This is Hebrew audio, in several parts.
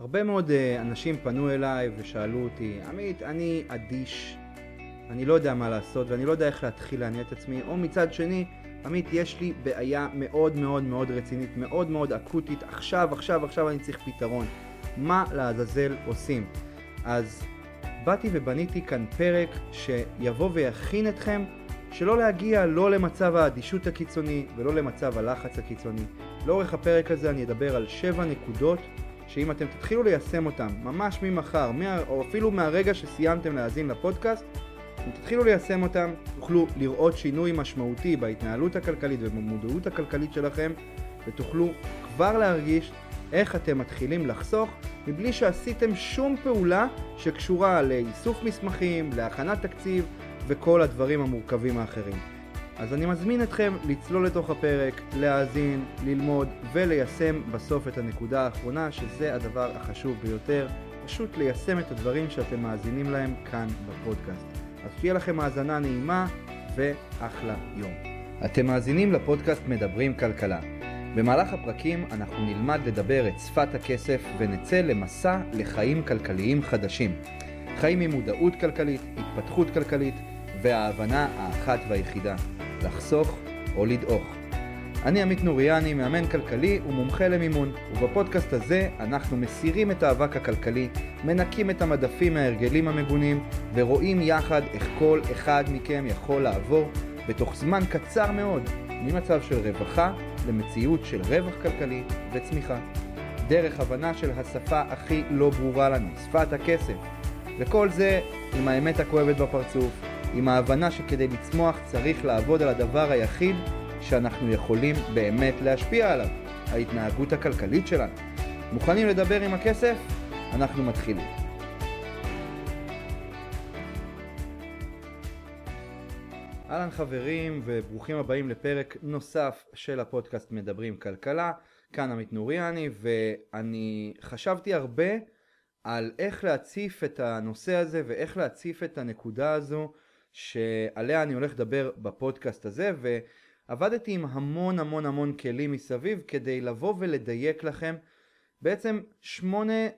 הרבה מאוד אה, אנשים פנו אליי ושאלו אותי, עמית, אני אדיש, אני לא יודע מה לעשות ואני לא יודע איך להתחיל להניע את עצמי, או מצד שני, עמית, יש לי בעיה מאוד מאוד מאוד רצינית, מאוד מאוד אקוטית, עכשיו, עכשיו, עכשיו אני צריך פתרון. מה לעזאזל עושים? אז באתי ובניתי כאן פרק שיבוא ויכין אתכם שלא להגיע לא למצב האדישות הקיצוני ולא למצב הלחץ הקיצוני. לאורך הפרק הזה אני אדבר על שבע נקודות שאם אתם תתחילו ליישם אותם ממש ממחר, מה, או אפילו מהרגע שסיימתם להאזין לפודקאסט, אם תתחילו ליישם אותם, תוכלו לראות שינוי משמעותי בהתנהלות הכלכלית ובמודעות הכלכלית שלכם, ותוכלו כבר להרגיש איך אתם מתחילים לחסוך מבלי שעשיתם שום פעולה שקשורה לאיסוף מסמכים, להכנת תקציב וכל הדברים המורכבים האחרים. אז אני מזמין אתכם לצלול לתוך הפרק, להאזין, ללמוד וליישם בסוף את הנקודה האחרונה שזה הדבר החשוב ביותר, פשוט ליישם את הדברים שאתם מאזינים להם כאן בפודקאסט. אז שיהיה לכם האזנה נעימה ואחלה יום. אתם מאזינים לפודקאסט מדברים כלכלה. במהלך הפרקים אנחנו נלמד לדבר את שפת הכסף ונצא למסע לחיים כלכליים חדשים. חיים עם מודעות כלכלית, התפתחות כלכלית וההבנה האחת והיחידה, לחסוך או לדעוך. אני עמית נוריאני, מאמן כלכלי ומומחה למימון, ובפודקאסט הזה אנחנו מסירים את האבק הכלכלי, מנקים את המדפים מההרגלים המגונים, ורואים יחד איך כל אחד מכם יכול לעבור בתוך זמן קצר מאוד ממצב של רווחה למציאות של רווח כלכלי וצמיחה. דרך הבנה של השפה הכי לא ברורה לנו, שפת הכסף. וכל זה עם האמת הכואבת בפרצוף, עם ההבנה שכדי לצמוח צריך לעבוד על הדבר היחיד שאנחנו יכולים באמת להשפיע עליו, ההתנהגות הכלכלית שלנו. מוכנים לדבר עם הכסף? אנחנו מתחילים. אהלן חברים וברוכים הבאים לפרק נוסף של הפודקאסט מדברים כלכלה, כאן עמית נוריאני ואני חשבתי הרבה על איך להציף את הנושא הזה ואיך להציף את הנקודה הזו שעליה אני הולך לדבר בפודקאסט הזה ועבדתי עם המון המון המון כלים מסביב כדי לבוא ולדייק לכם. בעצם שמונה,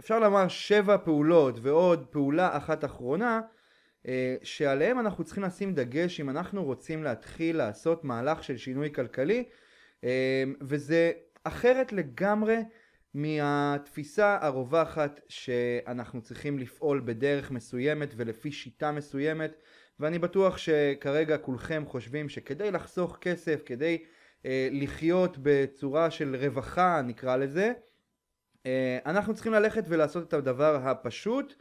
אפשר לומר שבע פעולות ועוד פעולה אחת אחרונה אה, שעליהם אנחנו צריכים לשים דגש אם אנחנו רוצים להתחיל לעשות מהלך של שינוי כלכלי אה, וזה אחרת לגמרי מהתפיסה הרווחת שאנחנו צריכים לפעול בדרך מסוימת ולפי שיטה מסוימת ואני בטוח שכרגע כולכם חושבים שכדי לחסוך כסף, כדי אה, לחיות בצורה של רווחה נקרא לזה, אה, אנחנו צריכים ללכת ולעשות את הדבר הפשוט.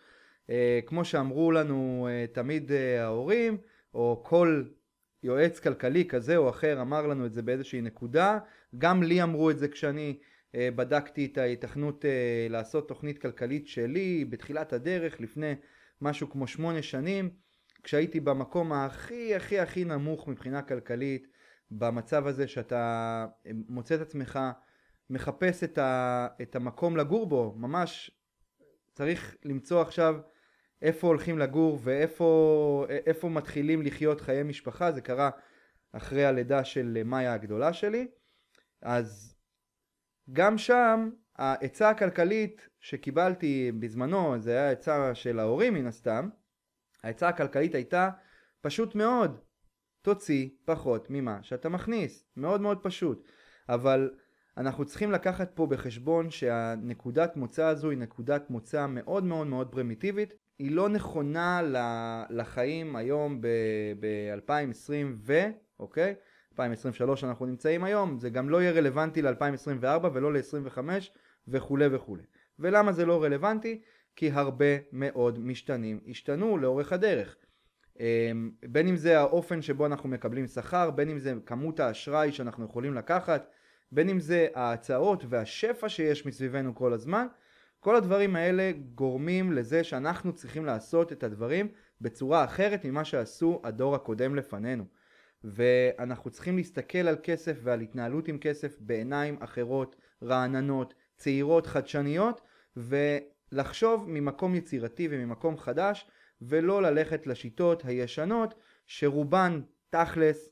אה, כמו שאמרו לנו אה, תמיד אה, ההורים או כל יועץ כלכלי כזה או אחר אמר לנו את זה באיזושהי נקודה, גם לי אמרו את זה כשאני בדקתי את ההיתכנות אה, לעשות תוכנית כלכלית שלי בתחילת הדרך לפני משהו כמו שמונה שנים כשהייתי במקום הכי הכי הכי נמוך מבחינה כלכלית במצב הזה שאתה אה, מוצא את עצמך מחפש את, ה, את המקום לגור בו ממש צריך למצוא עכשיו איפה הולכים לגור ואיפה מתחילים לחיות חיי משפחה זה קרה אחרי הלידה של מאיה הגדולה שלי. אז גם שם העצה הכלכלית שקיבלתי בזמנו, זה היה עצה של ההורים מן הסתם, העצה הכלכלית הייתה פשוט מאוד, תוציא פחות ממה שאתה מכניס, מאוד מאוד פשוט, אבל אנחנו צריכים לקחת פה בחשבון שהנקודת מוצא הזו היא נקודת מוצא מאוד מאוד מאוד פרימיטיבית, היא לא נכונה לחיים היום ב-2020 ו... אוקיי? 2023 אנחנו נמצאים היום, זה גם לא יהיה רלוונטי ל-2024 ולא ל-25 וכולי וכולי. ולמה זה לא רלוונטי? כי הרבה מאוד משתנים השתנו לאורך הדרך. אמ, בין אם זה האופן שבו אנחנו מקבלים שכר, בין אם זה כמות האשראי שאנחנו יכולים לקחת, בין אם זה ההצעות והשפע שיש מסביבנו כל הזמן, כל הדברים האלה גורמים לזה שאנחנו צריכים לעשות את הדברים בצורה אחרת ממה שעשו הדור הקודם לפנינו. ואנחנו צריכים להסתכל על כסף ועל התנהלות עם כסף בעיניים אחרות, רעננות, צעירות, חדשניות, ולחשוב ממקום יצירתי וממקום חדש, ולא ללכת לשיטות הישנות, שרובן תכלס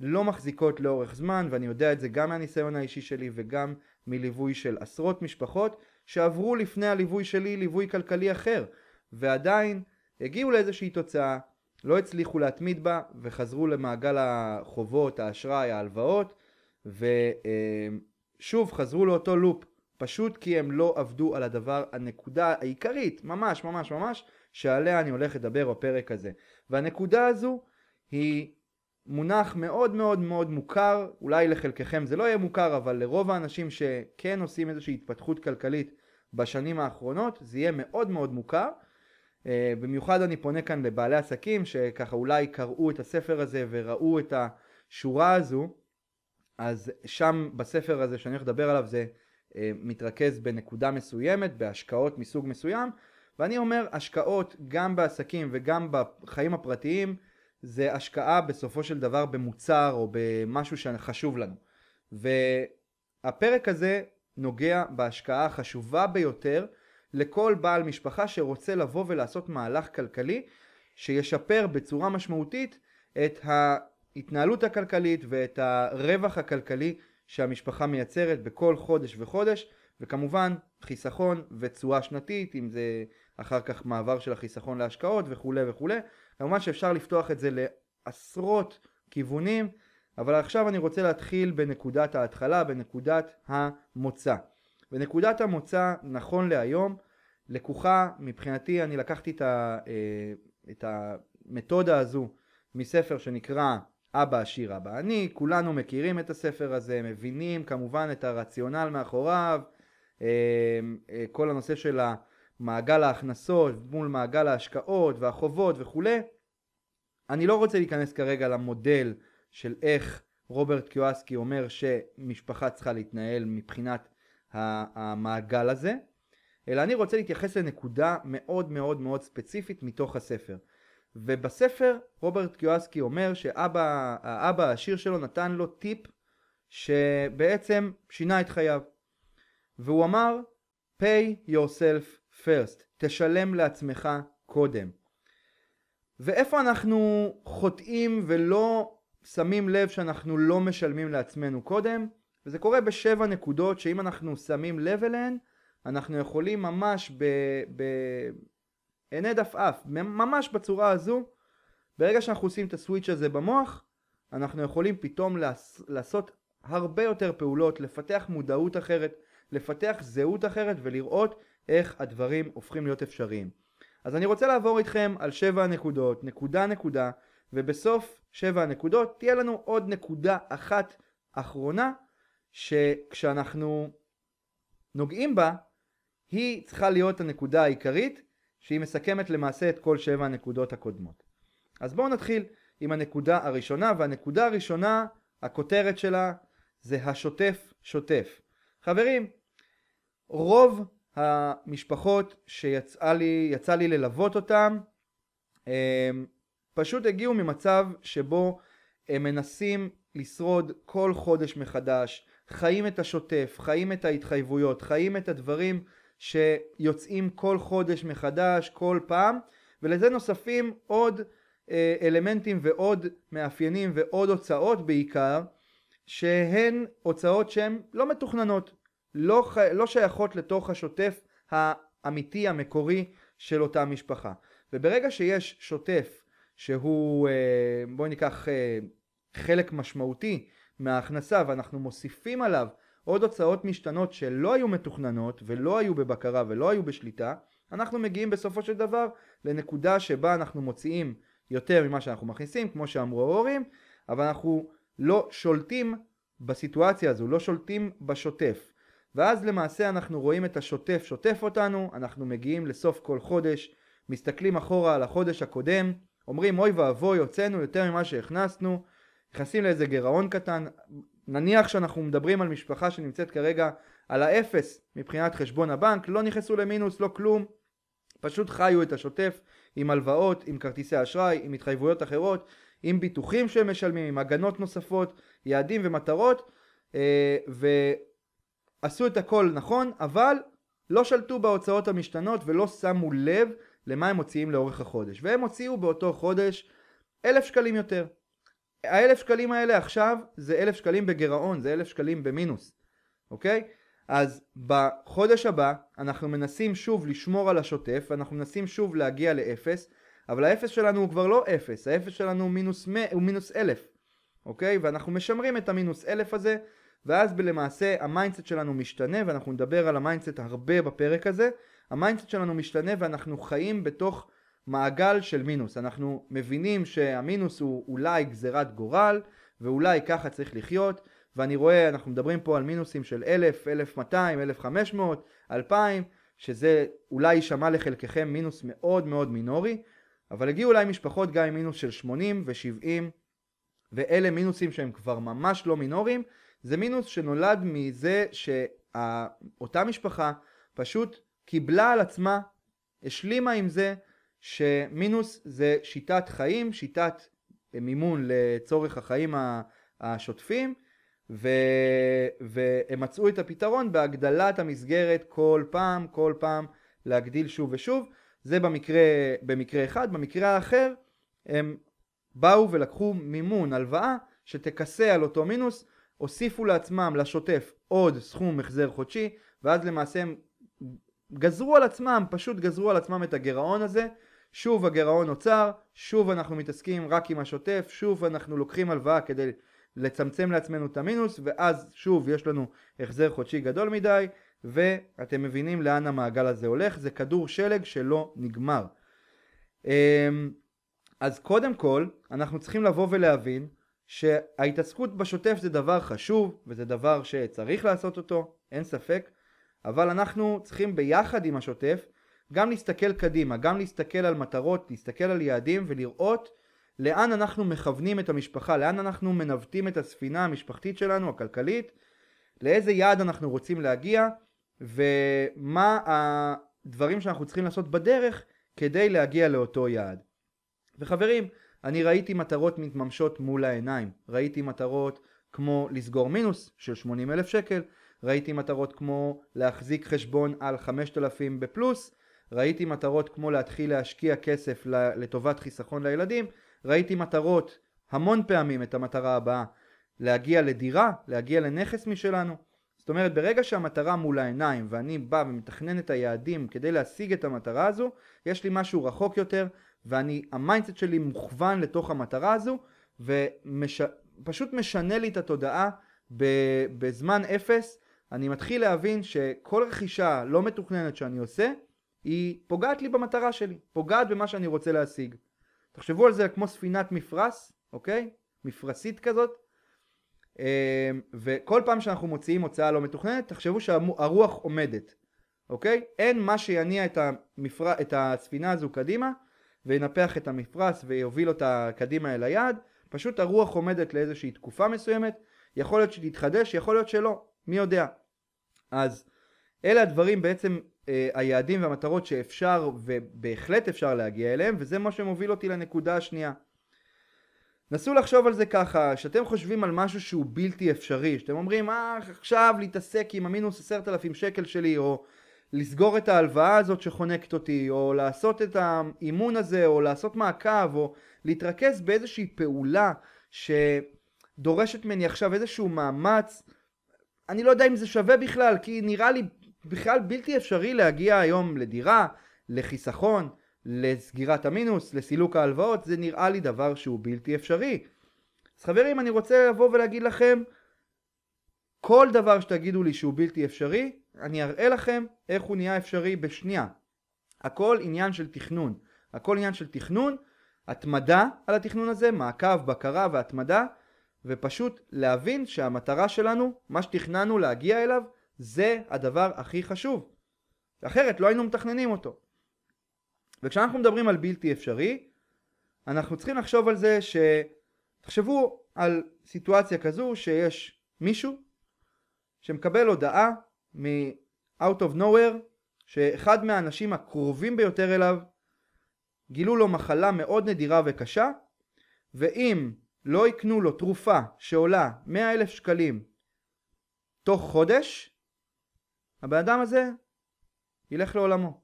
לא מחזיקות לאורך זמן, ואני יודע את זה גם מהניסיון האישי שלי וגם מליווי של עשרות משפחות, שעברו לפני הליווי שלי ליווי כלכלי אחר, ועדיין הגיעו לאיזושהי תוצאה, לא הצליחו להתמיד בה, וחזרו למעגל החובות, האשראי, ההלוואות, ושוב חזרו לאותו לופ, פשוט כי הם לא עבדו על הדבר, הנקודה העיקרית, ממש ממש ממש, שעליה אני הולך לדבר בפרק הזה. והנקודה הזו היא מונח מאוד מאוד מאוד מוכר, אולי לחלקכם זה לא יהיה מוכר, אבל לרוב האנשים שכן עושים איזושהי התפתחות כלכלית בשנים האחרונות, זה יהיה מאוד מאוד מוכר. אה, במיוחד אני פונה כאן לבעלי עסקים שככה אולי קראו את הספר הזה וראו את השורה הזו, אז שם בספר הזה שאני הולך לדבר עליו זה אה, מתרכז בנקודה מסוימת, בהשקעות מסוג מסוים, ואני אומר השקעות גם בעסקים וגם בחיים הפרטיים זה השקעה בסופו של דבר במוצר או במשהו שחשוב לנו. והפרק הזה נוגע בהשקעה החשובה ביותר לכל בעל משפחה שרוצה לבוא ולעשות מהלך כלכלי שישפר בצורה משמעותית את ההתנהלות הכלכלית ואת הרווח הכלכלי שהמשפחה מייצרת בכל חודש וחודש וכמובן חיסכון ותשואה שנתית אם זה אחר כך מעבר של החיסכון להשקעות וכולי וכולי כמובן שאפשר לפתוח את זה לעשרות כיוונים אבל עכשיו אני רוצה להתחיל בנקודת ההתחלה בנקודת המוצא ונקודת המוצא נכון להיום לקוחה מבחינתי אני לקחתי את, ה, אה, את המתודה הזו מספר שנקרא אבא עשיר אבא אני כולנו מכירים את הספר הזה מבינים כמובן את הרציונל מאחוריו אה, אה, כל הנושא של מעגל ההכנסות מול מעגל ההשקעות והחובות וכולי אני לא רוצה להיכנס כרגע למודל של איך רוברט קיואסקי אומר שמשפחה צריכה להתנהל מבחינת המעגל הזה, אלא אני רוצה להתייחס לנקודה מאוד מאוד מאוד ספציפית מתוך הספר. ובספר רוברט קיואסקי אומר שהאבא העשיר שלו נתן לו טיפ שבעצם שינה את חייו. והוא אמר pay yourself first, תשלם לעצמך קודם. ואיפה אנחנו חוטאים ולא שמים לב שאנחנו לא משלמים לעצמנו קודם? וזה קורה בשבע נקודות שאם אנחנו שמים לב אליהן, אנחנו יכולים ממש בעיני דפאף, ממש בצורה הזו, ברגע שאנחנו עושים את הסוויץ' הזה במוח, אנחנו יכולים פתאום לעשות הרבה יותר פעולות, לפתח מודעות אחרת, לפתח זהות אחרת ולראות איך הדברים הופכים להיות אפשריים. אז אני רוצה לעבור איתכם על שבע הנקודות, נקודה נקודה, ובסוף שבע הנקודות תהיה לנו עוד נקודה אחת אחרונה שכשאנחנו נוגעים בה, היא צריכה להיות הנקודה העיקרית שהיא מסכמת למעשה את כל שבע הנקודות הקודמות. אז בואו נתחיל עם הנקודה הראשונה, והנקודה הראשונה, הכותרת שלה זה השוטף שוטף. חברים, רוב המשפחות שיצא לי, לי ללוות אותם, פשוט הגיעו ממצב שבו הם מנסים לשרוד כל חודש מחדש, חיים את השוטף, חיים את ההתחייבויות, חיים את הדברים שיוצאים כל חודש מחדש, כל פעם, ולזה נוספים עוד אה, אלמנטים ועוד מאפיינים ועוד הוצאות בעיקר, שהן הוצאות שהן לא מתוכננות, לא, לא שייכות לתוך השוטף האמיתי המקורי של אותה משפחה. וברגע שיש שוטף שהוא, אה, בואי ניקח אה, חלק משמעותי מההכנסה ואנחנו מוסיפים עליו עוד הוצאות משתנות שלא היו מתוכננות ולא היו בבקרה ולא היו בשליטה, אנחנו מגיעים בסופו של דבר לנקודה שבה אנחנו מוציאים יותר ממה שאנחנו מכניסים, כמו שאמרו ההורים, אבל אנחנו לא שולטים בסיטואציה הזו, לא שולטים בשוטף. ואז למעשה אנחנו רואים את השוטף שוטף אותנו, אנחנו מגיעים לסוף כל חודש, מסתכלים אחורה על החודש הקודם, אומרים אוי ואבוי הוצאנו יותר ממה שהכנסנו, נכנסים לאיזה גירעון קטן, נניח שאנחנו מדברים על משפחה שנמצאת כרגע על האפס מבחינת חשבון הבנק, לא נכנסו למינוס, לא כלום, פשוט חיו את השוטף עם הלוואות, עם כרטיסי אשראי, עם התחייבויות אחרות, עם ביטוחים שהם משלמים, עם הגנות נוספות, יעדים ומטרות, אה, ועשו את הכל נכון, אבל לא שלטו בהוצאות המשתנות ולא שמו לב למה הם מוציאים לאורך החודש. והם הוציאו באותו חודש אלף שקלים יותר. האלף שקלים האלה עכשיו זה אלף שקלים בגירעון, זה אלף שקלים במינוס, אוקיי? אז בחודש הבא אנחנו מנסים שוב לשמור על השוטף, אנחנו מנסים שוב להגיע לאפס, אבל האפס שלנו הוא כבר לא אפס, האפס שלנו הוא מינוס, מ... הוא מינוס אלף, אוקיי? ואנחנו משמרים את המינוס אלף הזה, ואז למעשה ה mindset שלנו משתנה, ואנחנו נדבר על ה mindset הרבה בפרק הזה, ה mindset שלנו משתנה ואנחנו חיים בתוך מעגל של מינוס, אנחנו מבינים שהמינוס הוא אולי גזירת גורל, ואולי ככה צריך לחיות, ואני רואה, אנחנו מדברים פה על מינוסים של 1,000, 1,200, 1,500, 2,000, שזה אולי יישמע לחלקכם מינוס מאוד מאוד מינורי, אבל הגיעו אליי משפחות גם עם מינוס של 80 ו-70, ואלה מינוסים שהם כבר ממש לא מינוריים, זה מינוס שנולד מזה שאותה משפחה פשוט קיבלה על עצמה, השלימה עם זה שמינוס זה שיטת חיים, שיטת מימון לצורך החיים השוטפים, ו... והם מצאו את הפתרון בהגדלת המסגרת כל פעם, כל פעם להגדיל שוב ושוב. זה במקרה, במקרה אחד. במקרה האחר הם באו ולקחו מימון, הלוואה, שתכסה על אותו מינוס, הוסיפו לעצמם לשוטף עוד סכום החזר חודשי, ואז למעשה הם גזרו על עצמם, פשוט גזרו על עצמם את הגירעון הזה. שוב הגירעון נוצר, שוב אנחנו מתעסקים רק עם השוטף, שוב אנחנו לוקחים הלוואה כדי לצמצם לעצמנו את המינוס, ואז שוב יש לנו החזר חודשי גדול מדי, ואתם מבינים לאן המעגל הזה הולך, זה כדור שלג שלא נגמר. אמ, אז קודם כל, אנחנו צריכים לבוא ולהבין שההתעסקות בשוטף זה דבר חשוב, וזה דבר שצריך לעשות אותו, אין ספק, אבל אנחנו צריכים ביחד עם השוטף גם להסתכל קדימה, גם להסתכל על מטרות, להסתכל על יעדים ולראות לאן אנחנו מכוונים את המשפחה, לאן אנחנו מנווטים את הספינה המשפחתית שלנו, הכלכלית, לאיזה יעד אנחנו רוצים להגיע ומה הדברים שאנחנו צריכים לעשות בדרך כדי להגיע לאותו יעד. וחברים, אני ראיתי מטרות מתממשות מול העיניים, ראיתי מטרות כמו לסגור מינוס של 80 אלף שקל, ראיתי מטרות כמו להחזיק חשבון על 5,000 בפלוס, ראיתי מטרות כמו להתחיל להשקיע כסף לטובת חיסכון לילדים, ראיתי מטרות, המון פעמים את המטרה הבאה, להגיע לדירה, להגיע לנכס משלנו. זאת אומרת, ברגע שהמטרה מול העיניים ואני בא ומתכנן את היעדים כדי להשיג את המטרה הזו, יש לי משהו רחוק יותר ואני, ה mindset שלי מוכוון לתוך המטרה הזו ופשוט ומש... משנה לי את התודעה בזמן אפס. אני מתחיל להבין שכל רכישה לא מתוכננת שאני עושה, היא פוגעת לי במטרה שלי, פוגעת במה שאני רוצה להשיג. תחשבו על זה כמו ספינת מפרש, אוקיי? מפרשית כזאת. אמ, וכל פעם שאנחנו מוציאים הוצאה לא מתוכננת, תחשבו שהרוח עומדת, אוקיי? אין מה שיניע את, המפר... את הספינה הזו קדימה וינפח את המפרש ויוביל אותה קדימה אל היעד, פשוט הרוח עומדת לאיזושהי תקופה מסוימת, יכול להיות שתתחדש, יכול להיות שלא, מי יודע. אז אלה הדברים בעצם היעדים והמטרות שאפשר ובהחלט אפשר להגיע אליהם וזה מה שמוביל אותי לנקודה השנייה. נסו לחשוב על זה ככה, שאתם חושבים על משהו שהוא בלתי אפשרי, שאתם אומרים אה עכשיו להתעסק עם המינוס עשרת אלפים שקל שלי או לסגור את ההלוואה הזאת שחונקת אותי או לעשות את האימון הזה או לעשות מעקב או להתרכז באיזושהי פעולה שדורשת ממני עכשיו איזשהו מאמץ אני לא יודע אם זה שווה בכלל כי נראה לי בכלל בלתי אפשרי להגיע היום לדירה, לחיסכון, לסגירת המינוס, לסילוק ההלוואות, זה נראה לי דבר שהוא בלתי אפשרי. אז חברים, אני רוצה לבוא ולהגיד לכם, כל דבר שתגידו לי שהוא בלתי אפשרי, אני אראה לכם איך הוא נהיה אפשרי בשנייה. הכל עניין של תכנון. הכל עניין של תכנון, התמדה על התכנון הזה, מעקב, בקרה והתמדה, ופשוט להבין שהמטרה שלנו, מה שתכננו להגיע אליו, זה הדבר הכי חשוב. אחרת לא היינו מתכננים אותו. וכשאנחנו מדברים על בלתי אפשרי, אנחנו צריכים לחשוב על זה ש... תחשבו על סיטואציה כזו שיש מישהו שמקבל הודעה מ-out of nowhere שאחד מהאנשים הקרובים ביותר אליו גילו לו מחלה מאוד נדירה וקשה ואם לא יקנו לו תרופה שעולה 100 אלף שקלים תוך חודש הבן אדם הזה ילך לעולמו.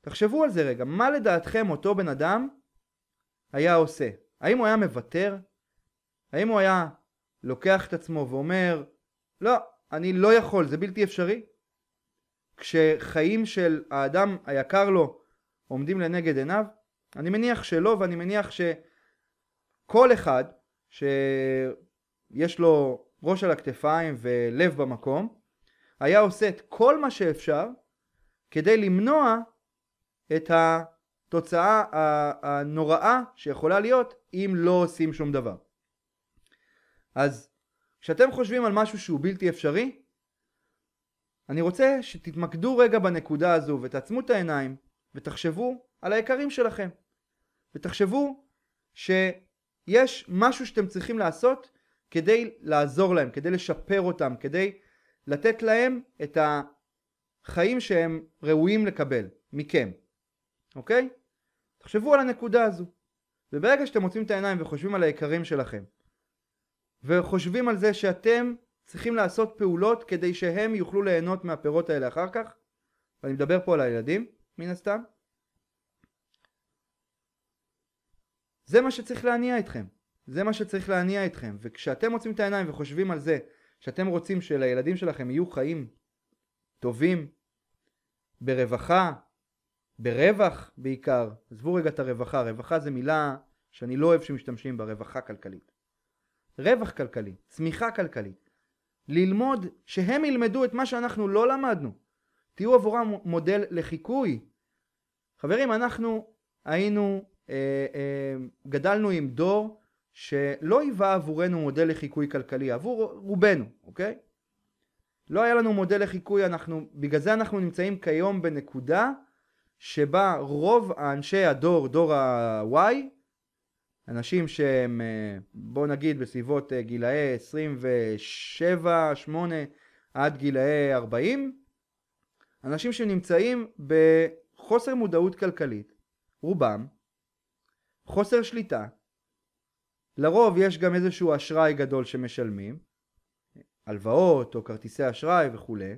תחשבו על זה רגע, מה לדעתכם אותו בן אדם היה עושה? האם הוא היה מוותר? האם הוא היה לוקח את עצמו ואומר, לא, אני לא יכול, זה בלתי אפשרי. כשחיים של האדם היקר לו עומדים לנגד עיניו, אני מניח שלא, ואני מניח שכל אחד שיש לו ראש על הכתפיים ולב במקום, היה עושה את כל מה שאפשר כדי למנוע את התוצאה הנוראה שיכולה להיות אם לא עושים שום דבר. אז כשאתם חושבים על משהו שהוא בלתי אפשרי, אני רוצה שתתמקדו רגע בנקודה הזו ותעצמו את העיניים ותחשבו על היקרים שלכם ותחשבו שיש משהו שאתם צריכים לעשות כדי לעזור להם, כדי לשפר אותם, כדי לתת להם את החיים שהם ראויים לקבל מכם, אוקיי? תחשבו על הנקודה הזו. וברגע שאתם מוצאים את העיניים וחושבים על היקרים שלכם וחושבים על זה שאתם צריכים לעשות פעולות כדי שהם יוכלו ליהנות מהפירות האלה אחר כך ואני מדבר פה על הילדים מן הסתם זה מה שצריך להניע אתכם זה מה שצריך להניע אתכם. וכשאתם מוצאים את העיניים וחושבים על זה שאתם רוצים שלילדים שלכם יהיו חיים טובים ברווחה ברווח בעיקר עזבו רגע את הרווחה רווחה זה מילה שאני לא אוהב שמשתמשים בה רווחה כלכלית. רווח כלכלי צמיחה כלכלית. ללמוד שהם ילמדו את מה שאנחנו לא למדנו. תהיו עבורם מודל לחיקוי. חברים אנחנו היינו אה, אה, גדלנו עם דור שלא היווה עבורנו מודל לחיקוי כלכלי, עבור רובנו, אוקיי? לא היה לנו מודל לחיקוי, אנחנו, בגלל זה אנחנו נמצאים כיום בנקודה שבה רוב האנשי הדור, דור ה-Y, אנשים שהם אה, בוא נגיד בסביבות גילאי 27, 8 עד גילאי 40, אנשים שנמצאים בחוסר מודעות כלכלית, רובם, חוסר שליטה. לרוב יש גם איזשהו אשראי גדול שמשלמים, הלוואות או כרטיסי אשראי וכולי,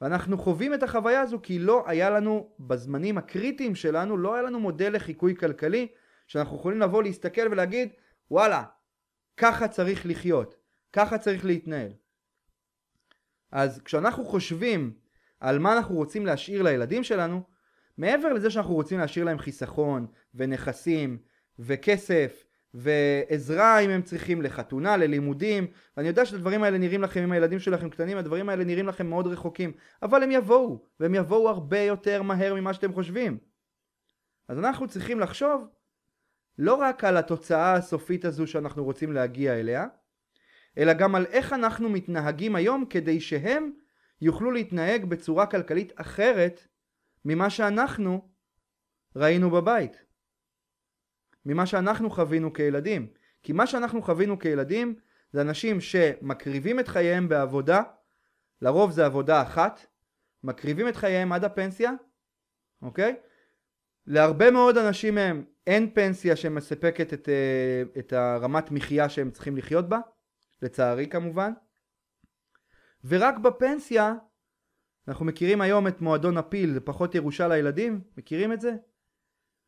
ואנחנו חווים את החוויה הזו כי לא היה לנו בזמנים הקריטיים שלנו, לא היה לנו מודל לחיקוי כלכלי שאנחנו יכולים לבוא להסתכל ולהגיד וואלה, ככה צריך לחיות, ככה צריך להתנהל. אז כשאנחנו חושבים על מה אנחנו רוצים להשאיר לילדים שלנו, מעבר לזה שאנחנו רוצים להשאיר להם חיסכון ונכסים וכסף ועזרה אם הם צריכים לחתונה, ללימודים ואני יודע שהדברים האלה נראים לכם עם הילדים שלכם קטנים, הדברים האלה נראים לכם מאוד רחוקים אבל הם יבואו והם יבואו הרבה יותר מהר ממה שאתם חושבים אז אנחנו צריכים לחשוב לא רק על התוצאה הסופית הזו שאנחנו רוצים להגיע אליה אלא גם על איך אנחנו מתנהגים היום כדי שהם יוכלו להתנהג בצורה כלכלית אחרת ממה שאנחנו ראינו בבית. ממה שאנחנו חווינו כילדים. כי מה שאנחנו חווינו כילדים זה אנשים שמקריבים את חייהם בעבודה, לרוב זה עבודה אחת, מקריבים את חייהם עד הפנסיה, אוקיי? להרבה מאוד אנשים מהם אין פנסיה שמספקת את, אה, את הרמת מחיה שהם צריכים לחיות בה, לצערי כמובן, ורק בפנסיה אנחנו מכירים היום את מועדון הפיל, זה פחות ירושה לילדים, מכירים את זה?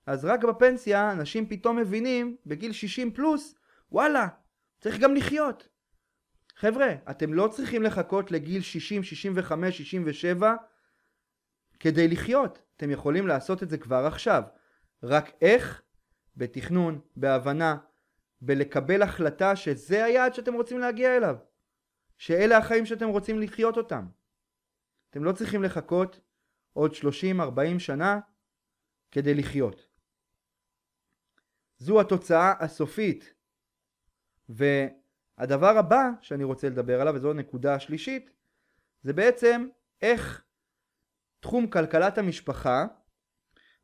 אז רק בפנסיה אנשים פתאום מבינים בגיל 60 פלוס, וואלה, צריך גם לחיות. חבר'ה, אתם לא צריכים לחכות לגיל 60, 65, 67 כדי לחיות. אתם יכולים לעשות את זה כבר עכשיו. רק איך? בתכנון, בהבנה, בלקבל החלטה שזה היעד שאתם רוצים להגיע אליו. שאלה החיים שאתם רוצים לחיות אותם. אתם לא צריכים לחכות עוד 30-40 שנה כדי לחיות. זו התוצאה הסופית. והדבר הבא שאני רוצה לדבר עליו, וזו הנקודה השלישית, זה בעצם איך תחום כלכלת המשפחה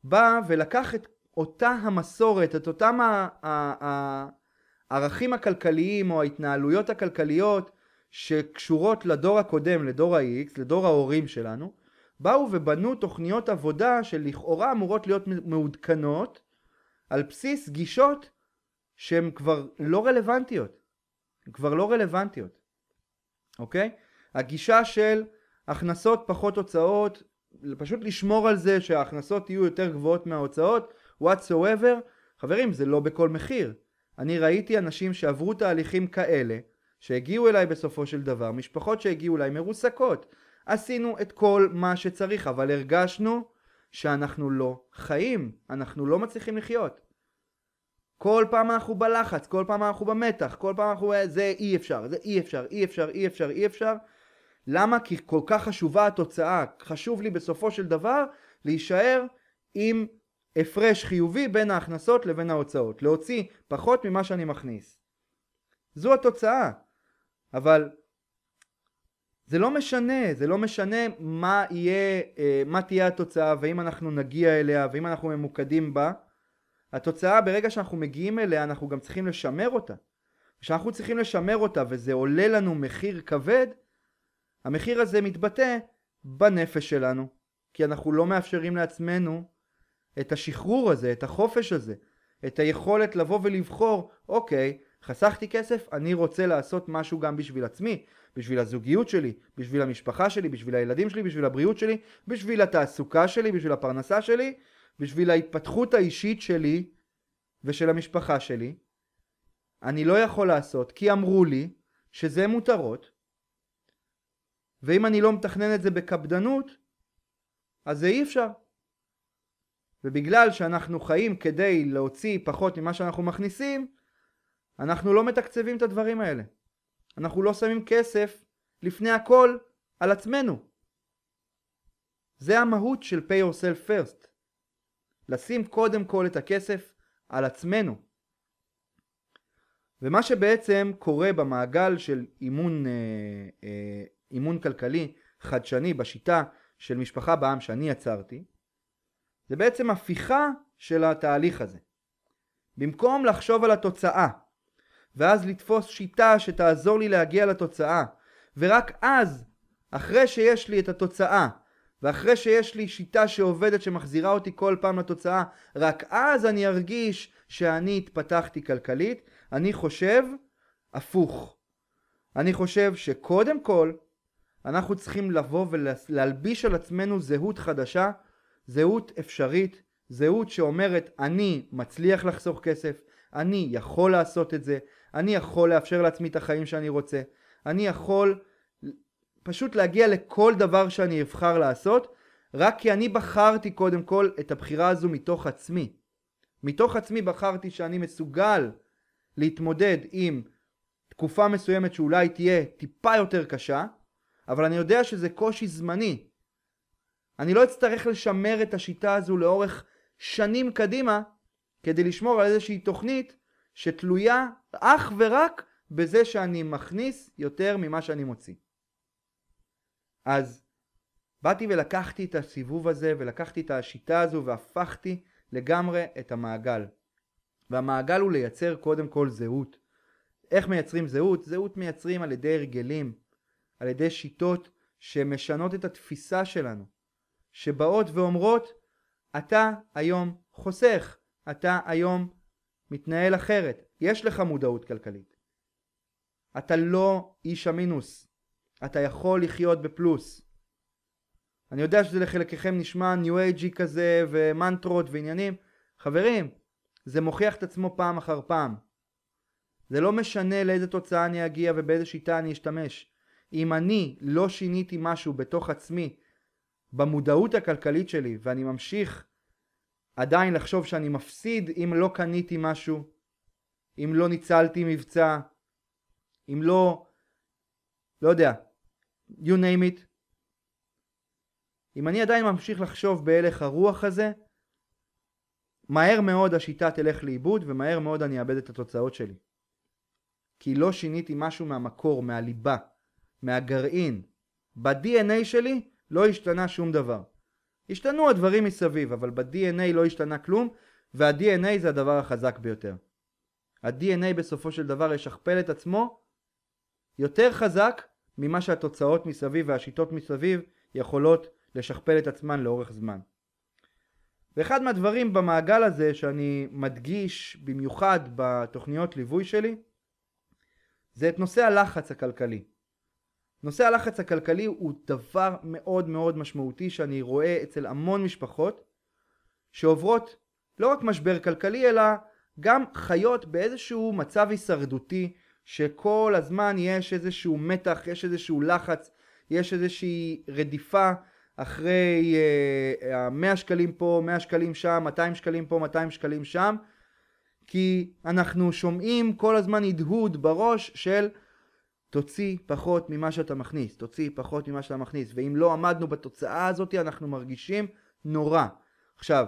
בא ולקח את אותה המסורת, את אותם הערכים הכלכליים או ההתנהלויות הכלכליות שקשורות לדור הקודם, לדור ה-X, לדור ההורים שלנו, באו ובנו תוכניות עבודה שלכאורה אמורות להיות מעודכנות על בסיס גישות שהן כבר לא רלוונטיות. כבר לא רלוונטיות, אוקיי? הגישה של הכנסות פחות הוצאות, פשוט לשמור על זה שההכנסות יהיו יותר גבוהות מההוצאות, whatsoever, חברים זה לא בכל מחיר. אני ראיתי אנשים שעברו תהליכים כאלה שהגיעו אליי בסופו של דבר, משפחות שהגיעו אליי מרוסקות. עשינו את כל מה שצריך, אבל הרגשנו שאנחנו לא חיים, אנחנו לא מצליחים לחיות. כל פעם אנחנו בלחץ, כל פעם אנחנו במתח, כל פעם אנחנו... זה אי אפשר, זה אי אפשר, אי אפשר, אי אפשר, אי אפשר. למה? כי כל כך חשובה התוצאה. חשוב לי בסופו של דבר להישאר עם הפרש חיובי בין ההכנסות לבין ההוצאות. להוציא פחות ממה שאני מכניס. זו התוצאה. אבל זה לא משנה, זה לא משנה מה יהיה, אה, מה תהיה התוצאה ואם אנחנו נגיע אליה ואם אנחנו ממוקדים בה. התוצאה ברגע שאנחנו מגיעים אליה אנחנו גם צריכים לשמר אותה. כשאנחנו צריכים לשמר אותה וזה עולה לנו מחיר כבד, המחיר הזה מתבטא בנפש שלנו, כי אנחנו לא מאפשרים לעצמנו את השחרור הזה, את החופש הזה, את היכולת לבוא ולבחור, אוקיי, חסכתי כסף, אני רוצה לעשות משהו גם בשביל עצמי, בשביל הזוגיות שלי, בשביל המשפחה שלי, בשביל הילדים שלי, בשביל הבריאות שלי, בשביל התעסוקה שלי, בשביל הפרנסה שלי, בשביל ההתפתחות האישית שלי ושל המשפחה שלי. אני לא יכול לעשות כי אמרו לי שזה מותרות, ואם אני לא מתכנן את זה בקפדנות, אז זה אי אפשר. ובגלל שאנחנו חיים כדי להוציא פחות ממה שאנחנו מכניסים, אנחנו לא מתקצבים את הדברים האלה. אנחנו לא שמים כסף לפני הכל על עצמנו. זה המהות של pay yourself first. לשים קודם כל את הכסף על עצמנו. ומה שבעצם קורה במעגל של אימון, אה, אה, אימון כלכלי חדשני בשיטה של משפחה בעם שאני יצרתי, זה בעצם הפיכה של התהליך הזה. במקום לחשוב על התוצאה, ואז לתפוס שיטה שתעזור לי להגיע לתוצאה, ורק אז, אחרי שיש לי את התוצאה, ואחרי שיש לי שיטה שעובדת שמחזירה אותי כל פעם לתוצאה, רק אז אני ארגיש שאני התפתחתי כלכלית, אני חושב הפוך. אני חושב שקודם כל אנחנו צריכים לבוא ולהלביש על עצמנו זהות חדשה, זהות אפשרית, זהות שאומרת אני מצליח לחסוך כסף, אני יכול לעשות את זה, אני יכול לאפשר לעצמי את החיים שאני רוצה, אני יכול פשוט להגיע לכל דבר שאני אבחר לעשות, רק כי אני בחרתי קודם כל את הבחירה הזו מתוך עצמי. מתוך עצמי בחרתי שאני מסוגל להתמודד עם תקופה מסוימת שאולי תהיה טיפה יותר קשה, אבל אני יודע שזה קושי זמני. אני לא אצטרך לשמר את השיטה הזו לאורך שנים קדימה כדי לשמור על איזושהי תוכנית שתלויה אך ורק בזה שאני מכניס יותר ממה שאני מוציא. אז באתי ולקחתי את הסיבוב הזה ולקחתי את השיטה הזו והפכתי לגמרי את המעגל. והמעגל הוא לייצר קודם כל זהות. איך מייצרים זהות? זהות מייצרים על ידי הרגלים, על ידי שיטות שמשנות את התפיסה שלנו, שבאות ואומרות אתה היום חוסך, אתה היום מתנהל אחרת, יש לך מודעות כלכלית. אתה לא איש המינוס, אתה יכול לחיות בפלוס. אני יודע שזה לחלקכם נשמע ניו אייג'י כזה ומנטרות ועניינים. חברים, זה מוכיח את עצמו פעם אחר פעם. זה לא משנה לאיזה תוצאה אני אגיע ובאיזה שיטה אני אשתמש. אם אני לא שיניתי משהו בתוך עצמי במודעות הכלכלית שלי ואני ממשיך עדיין לחשוב שאני מפסיד אם לא קניתי משהו, אם לא ניצלתי מבצע, אם לא, לא יודע, you name it. אם אני עדיין ממשיך לחשוב בהלך הרוח הזה, מהר מאוד השיטה תלך לאיבוד ומהר מאוד אני אאבד את התוצאות שלי. כי לא שיניתי משהו מהמקור, מהליבה, מהגרעין. ב-DNA שלי לא השתנה שום דבר. השתנו הדברים מסביב, אבל ב-DNA לא השתנה כלום, וה-DNA זה הדבר החזק ביותר. ה-DNA בסופו של דבר ישכפל את עצמו יותר חזק ממה שהתוצאות מסביב והשיטות מסביב יכולות לשכפל את עצמן לאורך זמן. ואחד מהדברים במעגל הזה שאני מדגיש במיוחד בתוכניות ליווי שלי זה את נושא הלחץ הכלכלי. נושא הלחץ הכלכלי הוא דבר מאוד מאוד משמעותי שאני רואה אצל המון משפחות שעוברות לא רק משבר כלכלי אלא גם חיות באיזשהו מצב הישרדותי שכל הזמן יש איזשהו מתח, יש איזשהו לחץ, יש איזושהי רדיפה אחרי uh, 100 שקלים פה, 100 שקלים שם, 200 שקלים פה, 200 שקלים שם, כי אנחנו שומעים כל הזמן הדהוד בראש של תוציא פחות ממה שאתה מכניס, תוציא פחות ממה שאתה מכניס, ואם לא עמדנו בתוצאה הזאת אנחנו מרגישים נורא. עכשיו,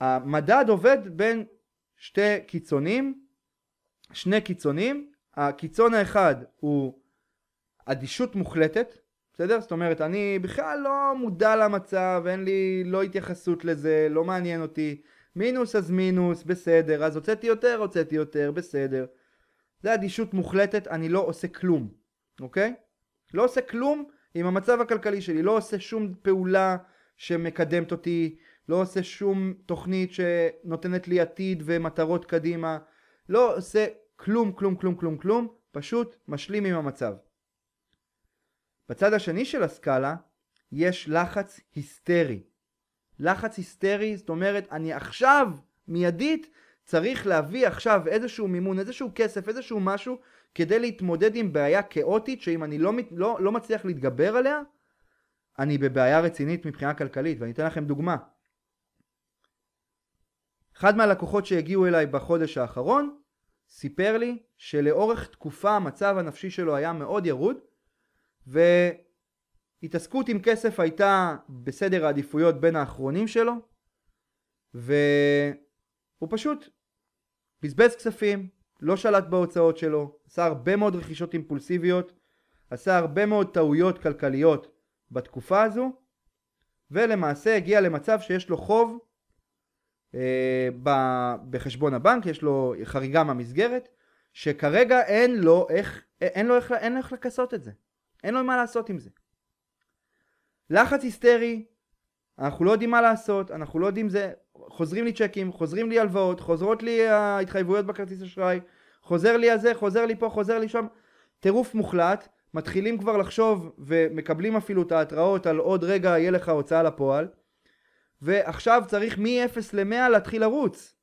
המדד עובד בין שתי קיצונים, שני קיצונים, הקיצון האחד הוא אדישות מוחלטת, בסדר? זאת אומרת, אני בכלל לא מודע למצב, אין לי לא התייחסות לזה, לא מעניין אותי, מינוס אז מינוס, בסדר, אז הוצאתי יותר, הוצאתי יותר, בסדר. זה אדישות מוחלטת, אני לא עושה כלום, אוקיי? לא עושה כלום עם המצב הכלכלי שלי, לא עושה שום פעולה שמקדמת אותי, לא עושה שום תוכנית שנותנת לי עתיד ומטרות קדימה, לא עושה כלום, כלום, כלום, כלום, כלום, פשוט משלים עם המצב. בצד השני של הסקאלה יש לחץ היסטרי. לחץ היסטרי זאת אומרת אני עכשיו מיידית צריך להביא עכשיו איזשהו מימון, איזשהו כסף, איזשהו משהו כדי להתמודד עם בעיה כאוטית שאם אני לא, לא, לא מצליח להתגבר עליה אני בבעיה רצינית מבחינה כלכלית ואני אתן לכם דוגמה. אחד מהלקוחות שהגיעו אליי בחודש האחרון סיפר לי שלאורך תקופה המצב הנפשי שלו היה מאוד ירוד והתעסקות עם כסף הייתה בסדר העדיפויות בין האחרונים שלו והוא פשוט בזבז כספים, לא שלט בהוצאות שלו, עשה הרבה מאוד רכישות אימפולסיביות, עשה הרבה מאוד טעויות כלכליות בתקופה הזו ולמעשה הגיע למצב שיש לו חוב בחשבון הבנק, יש לו חריגה מהמסגרת שכרגע אין לו איך, אין לו איך, אין לו איך לכסות את זה, אין לו מה לעשות עם זה. לחץ היסטרי, אנחנו לא יודעים מה לעשות, אנחנו לא יודעים זה, חוזרים לי צ'קים, חוזרים לי הלוואות, חוזרות לי ההתחייבויות בכרטיס אשראי, חוזר לי הזה, חוזר לי פה, חוזר לי שם, טירוף מוחלט, מתחילים כבר לחשוב ומקבלים אפילו את ההתראות על עוד רגע יהיה לך הוצאה לפועל ועכשיו צריך מ-0 ל-100 להתחיל לרוץ.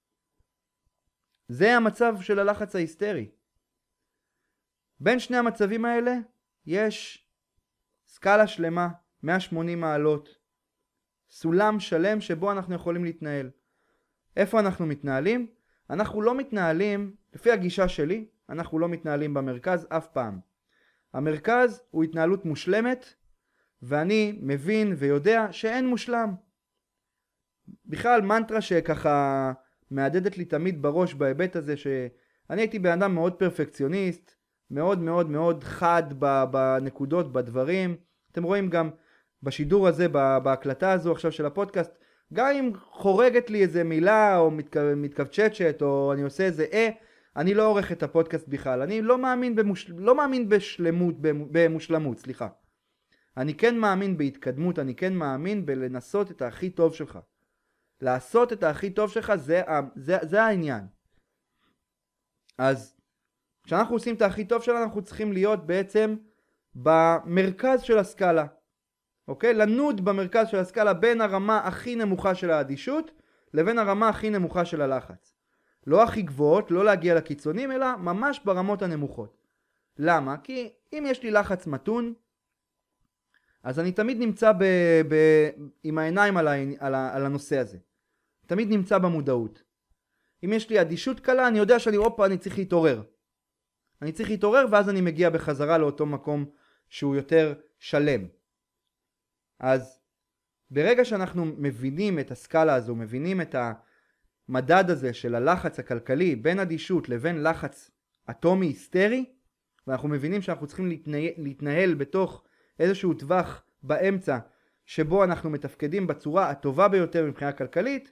זה המצב של הלחץ ההיסטרי. בין שני המצבים האלה יש סקאלה שלמה, 180 מעלות, סולם שלם שבו אנחנו יכולים להתנהל. איפה אנחנו מתנהלים? אנחנו לא מתנהלים, לפי הגישה שלי, אנחנו לא מתנהלים במרכז אף פעם. המרכז הוא התנהלות מושלמת, ואני מבין ויודע שאין מושלם. בכלל מנטרה שככה מהדהדת לי תמיד בראש בהיבט הזה שאני הייתי בן אדם מאוד פרפקציוניסט, מאוד מאוד מאוד חד בנקודות, בדברים. אתם רואים גם בשידור הזה, בהקלטה הזו עכשיו של הפודקאסט, גם אם חורגת לי איזה מילה או מתכווצ'צ'ת או אני עושה איזה אה, אני לא עורך את הפודקאסט בכלל. אני לא מאמין, במוש... לא מאמין בשלמות, במושלמות, סליחה. אני כן מאמין בהתקדמות, אני כן מאמין בלנסות את הכי טוב שלך. לעשות את הכי טוב שלך זה, זה, זה העניין. אז כשאנחנו עושים את הכי טוב שלנו אנחנו צריכים להיות בעצם במרכז של הסקאלה. אוקיי? לנוד במרכז של הסקאלה בין הרמה הכי נמוכה של האדישות לבין הרמה הכי נמוכה של הלחץ. לא הכי גבוהות, לא להגיע לקיצונים, אלא ממש ברמות הנמוכות. למה? כי אם יש לי לחץ מתון, אז אני תמיד נמצא ב, ב, עם העיניים על, ה, על, ה, על הנושא הזה. תמיד נמצא במודעות. אם יש לי אדישות קלה, אני יודע שאני, הופה, אני צריך להתעורר. אני צריך להתעורר ואז אני מגיע בחזרה לאותו מקום שהוא יותר שלם. אז ברגע שאנחנו מבינים את הסקאלה הזו, מבינים את המדד הזה של הלחץ הכלכלי בין אדישות לבין לחץ אטומי היסטרי, ואנחנו מבינים שאנחנו צריכים להתנהל, להתנהל בתוך איזשהו טווח באמצע שבו אנחנו מתפקדים בצורה הטובה ביותר מבחינה כלכלית,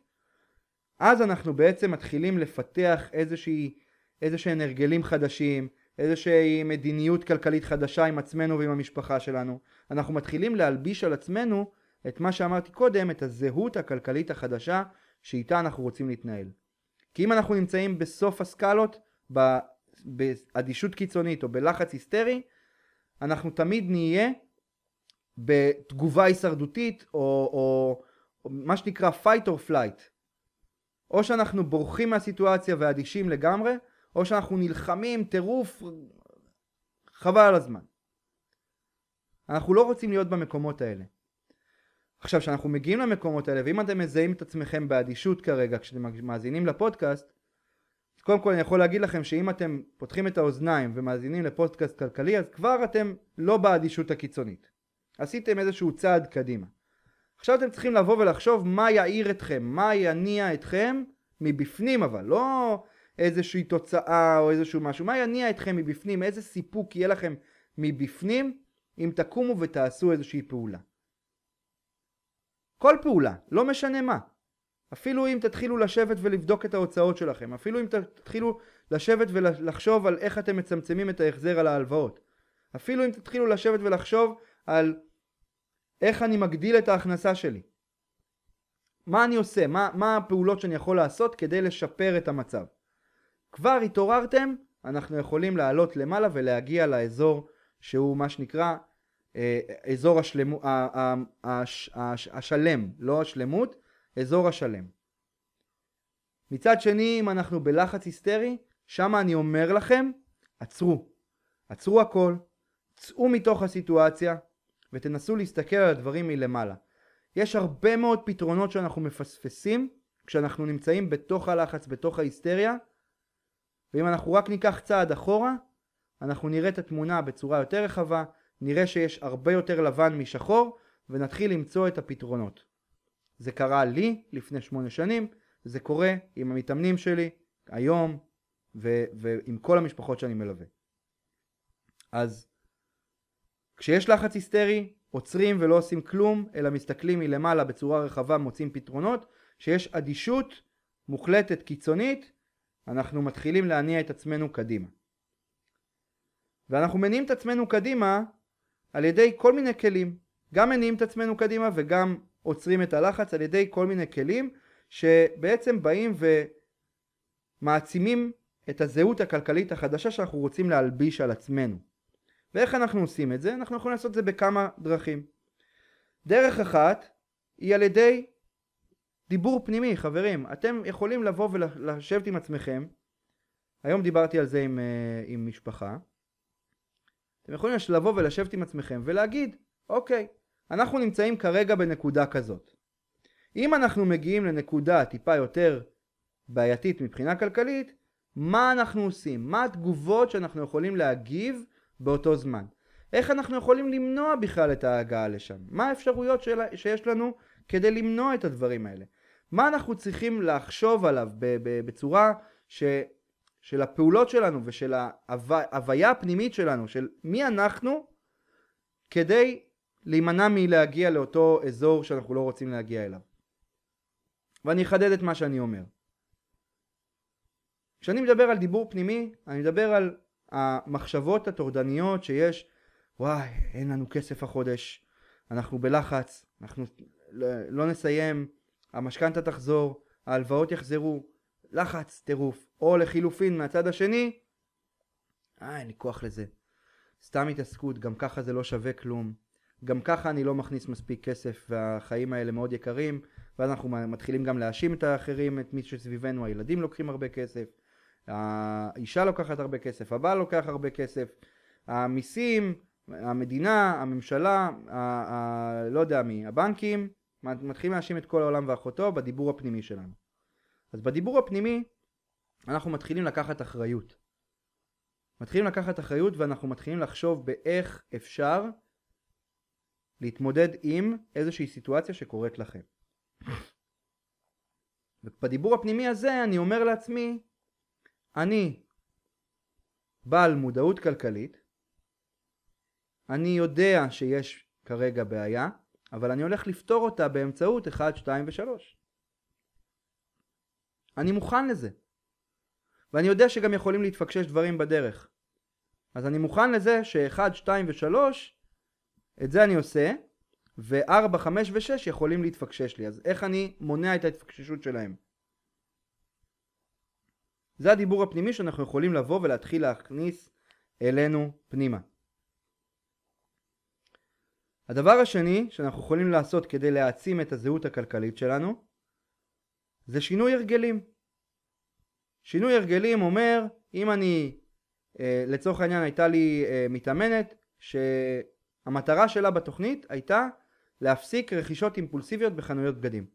אז אנחנו בעצם מתחילים לפתח איזושהי, איזשהם הרגלים חדשים, איזושהי מדיניות כלכלית חדשה עם עצמנו ועם המשפחה שלנו. אנחנו מתחילים להלביש על עצמנו את מה שאמרתי קודם, את הזהות הכלכלית החדשה שאיתה אנחנו רוצים להתנהל. כי אם אנחנו נמצאים בסוף הסקלות, באדישות קיצונית או בלחץ היסטרי, אנחנו תמיד נהיה בתגובה הישרדותית או, או, או מה שנקרא fight or flight. או שאנחנו בורחים מהסיטואציה ואדישים לגמרי, או שאנחנו נלחמים טירוף, חבל על הזמן. אנחנו לא רוצים להיות במקומות האלה. עכשיו, כשאנחנו מגיעים למקומות האלה, ואם אתם מזהים את עצמכם באדישות כרגע כשאתם מאזינים לפודקאסט, קודם כל אני יכול להגיד לכם שאם אתם פותחים את האוזניים ומאזינים לפודקאסט כלכלי, אז כבר אתם לא באדישות הקיצונית. עשיתם איזשהו צעד קדימה. עכשיו אתם צריכים לבוא ולחשוב מה יעיר אתכם, מה יניע אתכם מבפנים אבל, לא איזושהי תוצאה או איזשהו משהו, מה יניע אתכם מבפנים, איזה סיפוק יהיה לכם מבפנים אם תקומו ותעשו איזושהי פעולה. כל פעולה, לא משנה מה. אפילו אם תתחילו לשבת ולבדוק את ההוצאות שלכם, אפילו אם תתחילו לשבת ולחשוב על איך אתם מצמצמים את ההחזר על ההלוואות, אפילו אם תתחילו לשבת ולחשוב על איך אני מגדיל את ההכנסה שלי, מה אני עושה, מה, מה הפעולות שאני יכול לעשות כדי לשפר את המצב. כבר התעוררתם, אנחנו יכולים לעלות למעלה ולהגיע לאזור שהוא מה שנקרא אה, אזור השלמו, השלם, לא השלמות, אזור השלם. מצד שני, אם אנחנו בלחץ היסטרי, שם אני אומר לכם, עצרו. עצרו הכל, צאו מתוך הסיטואציה ותנסו להסתכל על הדברים מלמעלה. יש הרבה מאוד פתרונות שאנחנו מפספסים כשאנחנו נמצאים בתוך הלחץ, בתוך ההיסטריה, ואם אנחנו רק ניקח צעד אחורה, אנחנו נראה את התמונה בצורה יותר רחבה, נראה שיש הרבה יותר לבן משחור, ונתחיל למצוא את הפתרונות. זה קרה לי לפני שמונה שנים, זה קורה עם המתאמנים שלי היום, ו- ועם כל המשפחות שאני מלווה. אז כשיש לחץ היסטרי, עוצרים ולא עושים כלום, אלא מסתכלים מלמעלה בצורה רחבה, מוצאים פתרונות. כשיש אדישות מוחלטת קיצונית, אנחנו מתחילים להניע את עצמנו קדימה. ואנחנו מניעים את עצמנו קדימה על ידי כל מיני כלים. גם מניעים את עצמנו קדימה וגם עוצרים את הלחץ על ידי כל מיני כלים שבעצם באים ומעצימים את הזהות הכלכלית החדשה שאנחנו רוצים להלביש על עצמנו. ואיך אנחנו עושים את זה? אנחנו יכולים לעשות את זה בכמה דרכים. דרך אחת היא על ידי דיבור פנימי, חברים. אתם יכולים לבוא ולשבת עם עצמכם. היום דיברתי על זה עם, אה, עם משפחה. אתם יכולים לבוא ולשבת עם עצמכם ולהגיד, אוקיי, אנחנו נמצאים כרגע בנקודה כזאת. אם אנחנו מגיעים לנקודה טיפה יותר בעייתית מבחינה כלכלית, מה אנחנו עושים? מה התגובות שאנחנו יכולים להגיב באותו זמן? איך אנחנו יכולים למנוע בכלל את ההגעה לשם? מה האפשרויות של... שיש לנו כדי למנוע את הדברים האלה? מה אנחנו צריכים לחשוב עליו בצורה ש... של הפעולות שלנו ושל ההוויה הפנימית שלנו, של מי אנחנו, כדי להימנע מלהגיע לאותו אזור שאנחנו לא רוצים להגיע אליו. ואני אחדד את מה שאני אומר. כשאני מדבר על דיבור פנימי, אני מדבר על המחשבות הטורדניות שיש, וואי, אין לנו כסף החודש, אנחנו בלחץ, אנחנו לא נסיים, המשכנתה תחזור, ההלוואות יחזרו, לחץ, טירוף. או לחילופין מהצד השני, אה, אין לי כוח לזה. סתם התעסקות, גם ככה זה לא שווה כלום. גם ככה אני לא מכניס מספיק כסף והחיים האלה מאוד יקרים ואז אנחנו מתחילים גם להאשים את האחרים, את מי שסביבנו, הילדים לוקחים הרבה כסף, האישה לוקחת הרבה כסף, הבעל לוקח הרבה כסף, המיסים, המדינה, הממשלה, ה, ה, לא יודע מי, הבנקים, מתחילים להאשים את כל העולם ואחותו בדיבור הפנימי שלנו. אז בדיבור הפנימי אנחנו מתחילים לקחת אחריות. מתחילים לקחת אחריות ואנחנו מתחילים לחשוב באיך אפשר להתמודד עם איזושהי סיטואציה שקורית לכם. ובדיבור הפנימי הזה אני אומר לעצמי, אני בעל מודעות כלכלית, אני יודע שיש כרגע בעיה, אבל אני הולך לפתור אותה באמצעות 1, 2 ו-3. אני מוכן לזה. ואני יודע שגם יכולים להתפקשש דברים בדרך. אז אני מוכן לזה ש-1, 2 ו-3, את זה אני עושה, ו-4, 5 ו-6 יכולים להתפקשש לי. אז איך אני מונע את ההתפקששות שלהם? זה הדיבור הפנימי שאנחנו יכולים לבוא ולהתחיל להכניס אלינו פנימה. הדבר השני שאנחנו יכולים לעשות כדי להעצים את הזהות הכלכלית שלנו זה שינוי הרגלים. שינוי הרגלים אומר, אם אני, אה, לצורך העניין הייתה לי אה, מתאמנת שהמטרה שלה בתוכנית הייתה להפסיק רכישות אימפולסיביות בחנויות בגדים.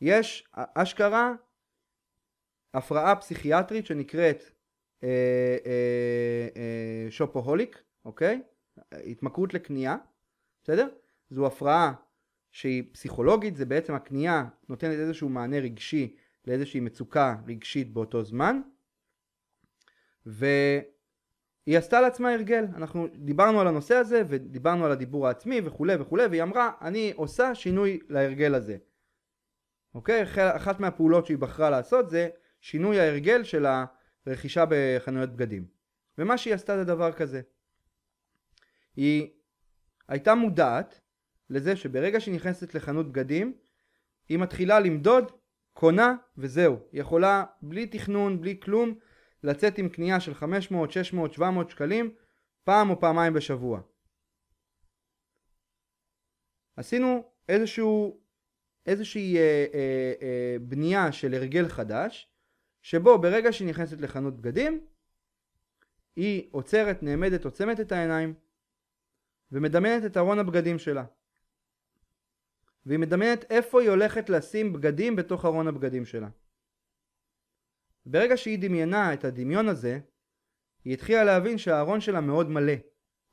יש אשכרה הפרעה פסיכיאטרית שנקראת אה, אה, אה, שופוהוליק, אוקיי? התמכרות לקנייה, בסדר? זו הפרעה שהיא פסיכולוגית, זה בעצם הקנייה נותנת איזשהו מענה רגשי לאיזושהי מצוקה רגשית באותו זמן, והיא עשתה לעצמה הרגל, אנחנו דיברנו על הנושא הזה ודיברנו על הדיבור העצמי וכולי וכולי, והיא אמרה אני עושה שינוי להרגל הזה. אוקיי? אחת מהפעולות שהיא בחרה לעשות זה שינוי ההרגל של הרכישה בחנויות בגדים. ומה שהיא עשתה זה דבר כזה. היא הייתה מודעת לזה שברגע שהיא נכנסת לחנות בגדים, היא מתחילה למדוד, קונה וזהו. היא יכולה בלי תכנון, בלי כלום, לצאת עם קנייה של 500, 600, 700 שקלים פעם או פעמיים בשבוע. עשינו איזשהו, איזושהי אה, אה, אה, בנייה של הרגל חדש, שבו ברגע שהיא נכנסת לחנות בגדים, היא עוצרת, נעמדת, עוצמת את העיניים, ומדמיינת את ארון הבגדים שלה. והיא מדמיינת איפה היא הולכת לשים בגדים בתוך ארון הבגדים שלה. ברגע שהיא דמיינה את הדמיון הזה, היא התחילה להבין שהארון שלה מאוד מלא,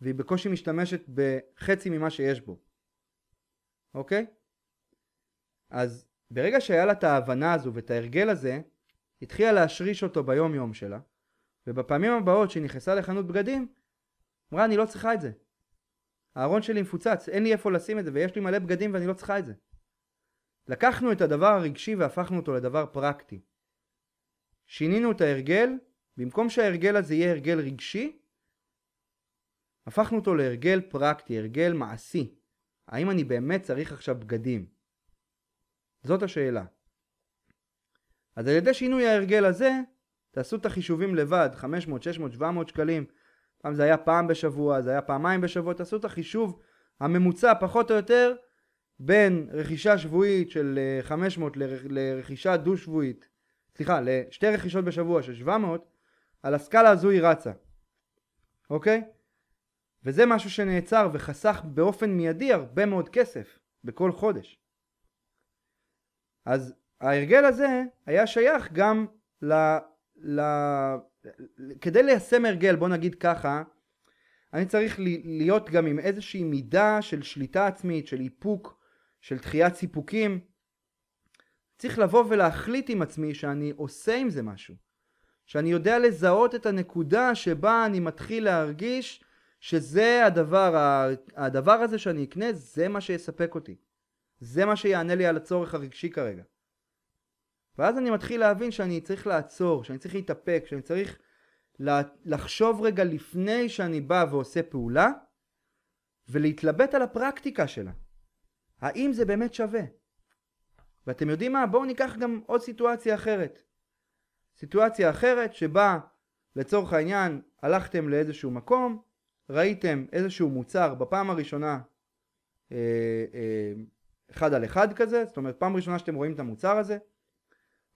והיא בקושי משתמשת בחצי ממה שיש בו. אוקיי? אז ברגע שהיה לה את ההבנה הזו ואת ההרגל הזה, התחילה להשריש אותו ביום יום שלה, ובפעמים הבאות שהיא נכנסה לחנות בגדים, אמרה אני לא צריכה את זה. הארון שלי מפוצץ, אין לי איפה לשים את זה ויש לי מלא בגדים ואני לא צריכה את זה. לקחנו את הדבר הרגשי והפכנו אותו לדבר פרקטי. שינינו את ההרגל, במקום שההרגל הזה יהיה הרגל רגשי, הפכנו אותו להרגל פרקטי, הרגל מעשי. האם אני באמת צריך עכשיו בגדים? זאת השאלה. אז על ידי שינוי ההרגל הזה, תעשו את החישובים לבד, 500, 600, 700 שקלים, פעם זה היה פעם בשבוע, זה היה פעמיים בשבוע, תעשו את החישוב הממוצע פחות או יותר בין רכישה שבועית של 500 אה, לרכישה דו שבועית, סליחה, לשתי רכישות בשבוע של 700, על הסקאלה הזו היא רצה, אוקיי? וזה משהו שנעצר וחסך באופן מיידי הרבה מאוד כסף בכל חודש. אז ההרגל הזה היה שייך גם ל... ל... כדי ליישם הרגל, בוא נגיד ככה, אני צריך להיות גם עם איזושהי מידה של שליטה עצמית, של איפוק, של דחיית סיפוקים. צריך לבוא ולהחליט עם עצמי שאני עושה עם זה משהו. שאני יודע לזהות את הנקודה שבה אני מתחיל להרגיש שזה הדבר, הדבר הזה שאני אקנה, זה מה שיספק אותי. זה מה שיענה לי על הצורך הרגשי כרגע. ואז אני מתחיל להבין שאני צריך לעצור, שאני צריך להתאפק, שאני צריך לחשוב רגע לפני שאני בא ועושה פעולה ולהתלבט על הפרקטיקה שלה. האם זה באמת שווה? ואתם יודעים מה? בואו ניקח גם עוד סיטואציה אחרת. סיטואציה אחרת שבה לצורך העניין הלכתם לאיזשהו מקום, ראיתם איזשהו מוצר בפעם הראשונה אה, אה, אחד על אחד כזה, זאת אומרת פעם ראשונה שאתם רואים את המוצר הזה,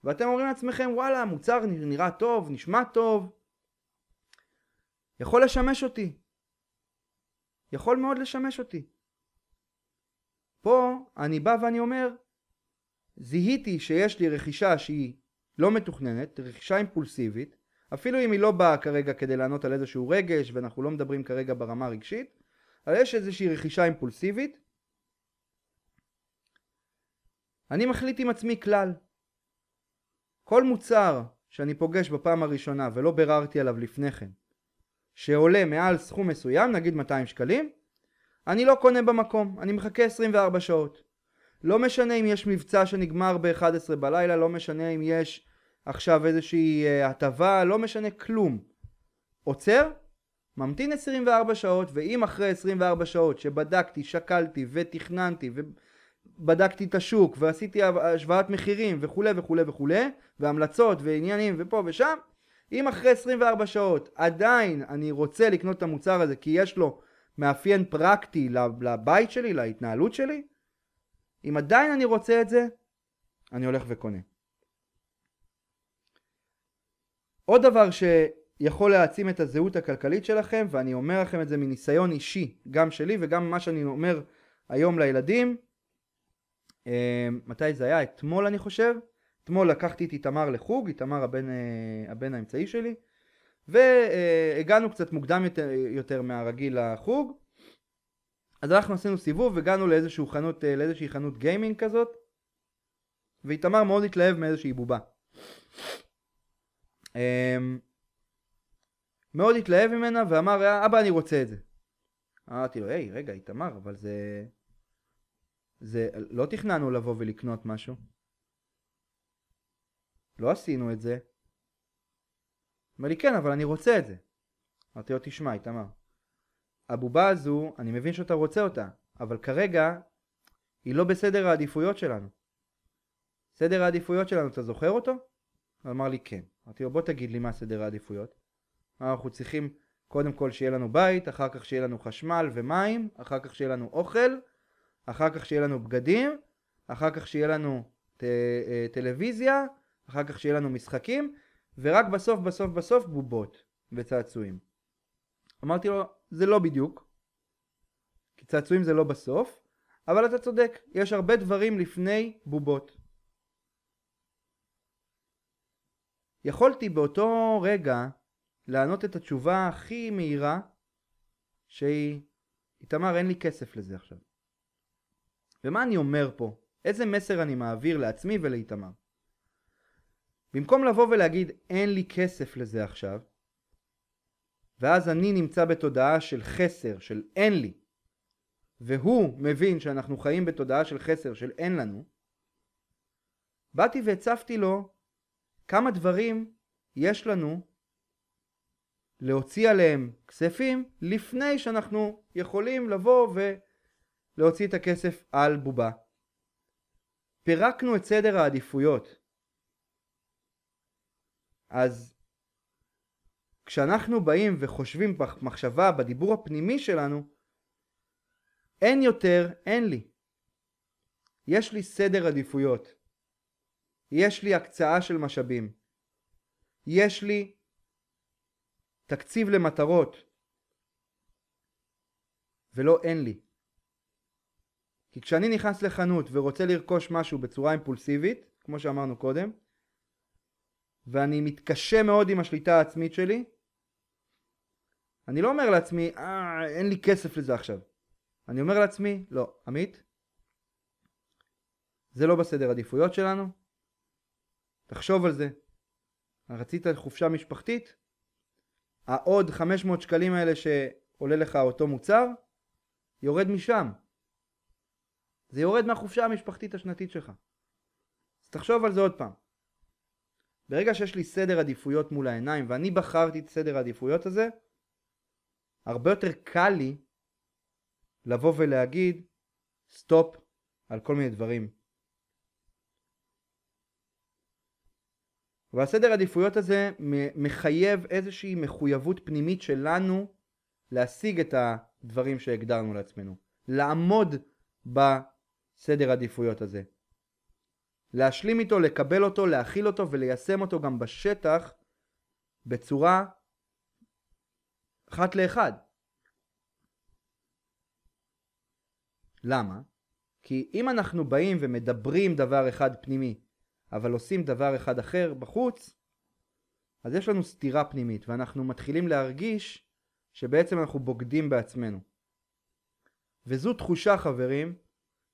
ואתם אומרים לעצמכם וואלה המוצר נראה טוב, נשמע טוב, יכול לשמש אותי. יכול מאוד לשמש אותי. פה אני בא ואני אומר, זיהיתי שיש לי רכישה שהיא לא מתוכננת, רכישה אימפולסיבית, אפילו אם היא לא באה כרגע כדי לענות על איזשהו רגש, ואנחנו לא מדברים כרגע ברמה הרגשית, אבל יש איזושהי רכישה אימפולסיבית. אני מחליט עם עצמי כלל. כל מוצר שאני פוגש בפעם הראשונה ולא ביררתי עליו לפני כן, שעולה מעל סכום מסוים, נגיד 200 שקלים, אני לא קונה במקום, אני מחכה 24 שעות. לא משנה אם יש מבצע שנגמר ב-11 בלילה, לא משנה אם יש עכשיו איזושהי אה, הטבה, לא משנה כלום. עוצר, ממתין 24 שעות, ואם אחרי 24 שעות שבדקתי, שקלתי ותכננתי ובדקתי את השוק ועשיתי השוואת מחירים וכולי וכולי וכולי, והמלצות ועניינים ופה ושם, אם אחרי 24 שעות עדיין אני רוצה לקנות את המוצר הזה כי יש לו מאפיין פרקטי לבית שלי, להתנהלות שלי, אם עדיין אני רוצה את זה, אני הולך וקונה. עוד דבר שיכול להעצים את הזהות הכלכלית שלכם, ואני אומר לכם את זה מניסיון אישי, גם שלי וגם מה שאני אומר היום לילדים, מתי זה היה? אתמול אני חושב. אתמול לקחתי את איתמר לחוג, איתמר הבן, אה, הבן האמצעי שלי, והגענו קצת מוקדם יותר, יותר מהרגיל לחוג. אז אנחנו עשינו סיבוב, והגענו לאיזושהי חנות, אה, לאיזושהי חנות גיימינג כזאת, ואיתמר מאוד התלהב מאיזושהי בובה. אמ, מאוד התלהב ממנה ואמר, אבא אני רוצה את זה. אמרתי לו, היי, רגע, איתמר, אבל זה... זה... לא תכננו לבוא ולקנות משהו. לא עשינו את זה. אמר לי, כן, אבל אני רוצה את זה. אמרתי לו, תשמע, איתמר, הבובה הזו, אני מבין שאתה רוצה אותה, אבל כרגע היא לא בסדר העדיפויות שלנו. סדר העדיפויות שלנו, אתה זוכר אותו? הוא אמר לי, כן. אמרתי לו, בוא תגיד לי מה סדר העדיפויות. אנחנו צריכים קודם כל שיהיה לנו בית, אחר כך שיהיה לנו חשמל ומים, אחר כך שיהיה לנו אוכל, אחר כך שיהיה לנו בגדים, אחר כך שיהיה לנו ט- אה, טלוויזיה, אחר כך שיהיה לנו משחקים, ורק בסוף בסוף בסוף בובות וצעצועים. אמרתי לו, זה לא בדיוק, כי צעצועים זה לא בסוף, אבל אתה צודק, יש הרבה דברים לפני בובות. יכולתי באותו רגע לענות את התשובה הכי מהירה שהיא, איתמר אין לי כסף לזה עכשיו. ומה אני אומר פה? איזה מסר אני מעביר לעצמי ולאיתמר? במקום לבוא ולהגיד אין לי כסף לזה עכשיו, ואז אני נמצא בתודעה של חסר, של אין לי, והוא מבין שאנחנו חיים בתודעה של חסר, של אין לנו, באתי והצפתי לו כמה דברים יש לנו להוציא עליהם כספים לפני שאנחנו יכולים לבוא ולהוציא את הכסף על בובה. פירקנו את סדר העדיפויות. אז כשאנחנו באים וחושבים במחשבה, בדיבור הפנימי שלנו, אין יותר, אין לי. יש לי סדר עדיפויות. יש לי הקצאה של משאבים. יש לי תקציב למטרות. ולא אין לי. כי כשאני נכנס לחנות ורוצה לרכוש משהו בצורה אימפולסיבית, כמו שאמרנו קודם, ואני מתקשה מאוד עם השליטה העצמית שלי, אני לא אומר לעצמי, אה, אין לי כסף לזה עכשיו. אני אומר לעצמי, לא, עמית, זה לא בסדר עדיפויות שלנו, תחשוב על זה. רצית חופשה משפחתית? העוד 500 שקלים האלה שעולה לך אותו מוצר, יורד משם. זה יורד מהחופשה המשפחתית השנתית שלך. אז תחשוב על זה עוד פעם. ברגע שיש לי סדר עדיפויות מול העיניים ואני בחרתי את סדר העדיפויות הזה, הרבה יותר קל לי לבוא ולהגיד סטופ על כל מיני דברים. והסדר עדיפויות הזה מחייב איזושהי מחויבות פנימית שלנו להשיג את הדברים שהגדרנו לעצמנו. לעמוד בסדר עדיפויות הזה. להשלים איתו, לקבל אותו, להכיל אותו וליישם אותו גם בשטח בצורה אחת לאחד. למה? כי אם אנחנו באים ומדברים דבר אחד פנימי, אבל עושים דבר אחד אחר בחוץ, אז יש לנו סתירה פנימית, ואנחנו מתחילים להרגיש שבעצם אנחנו בוגדים בעצמנו. וזו תחושה, חברים,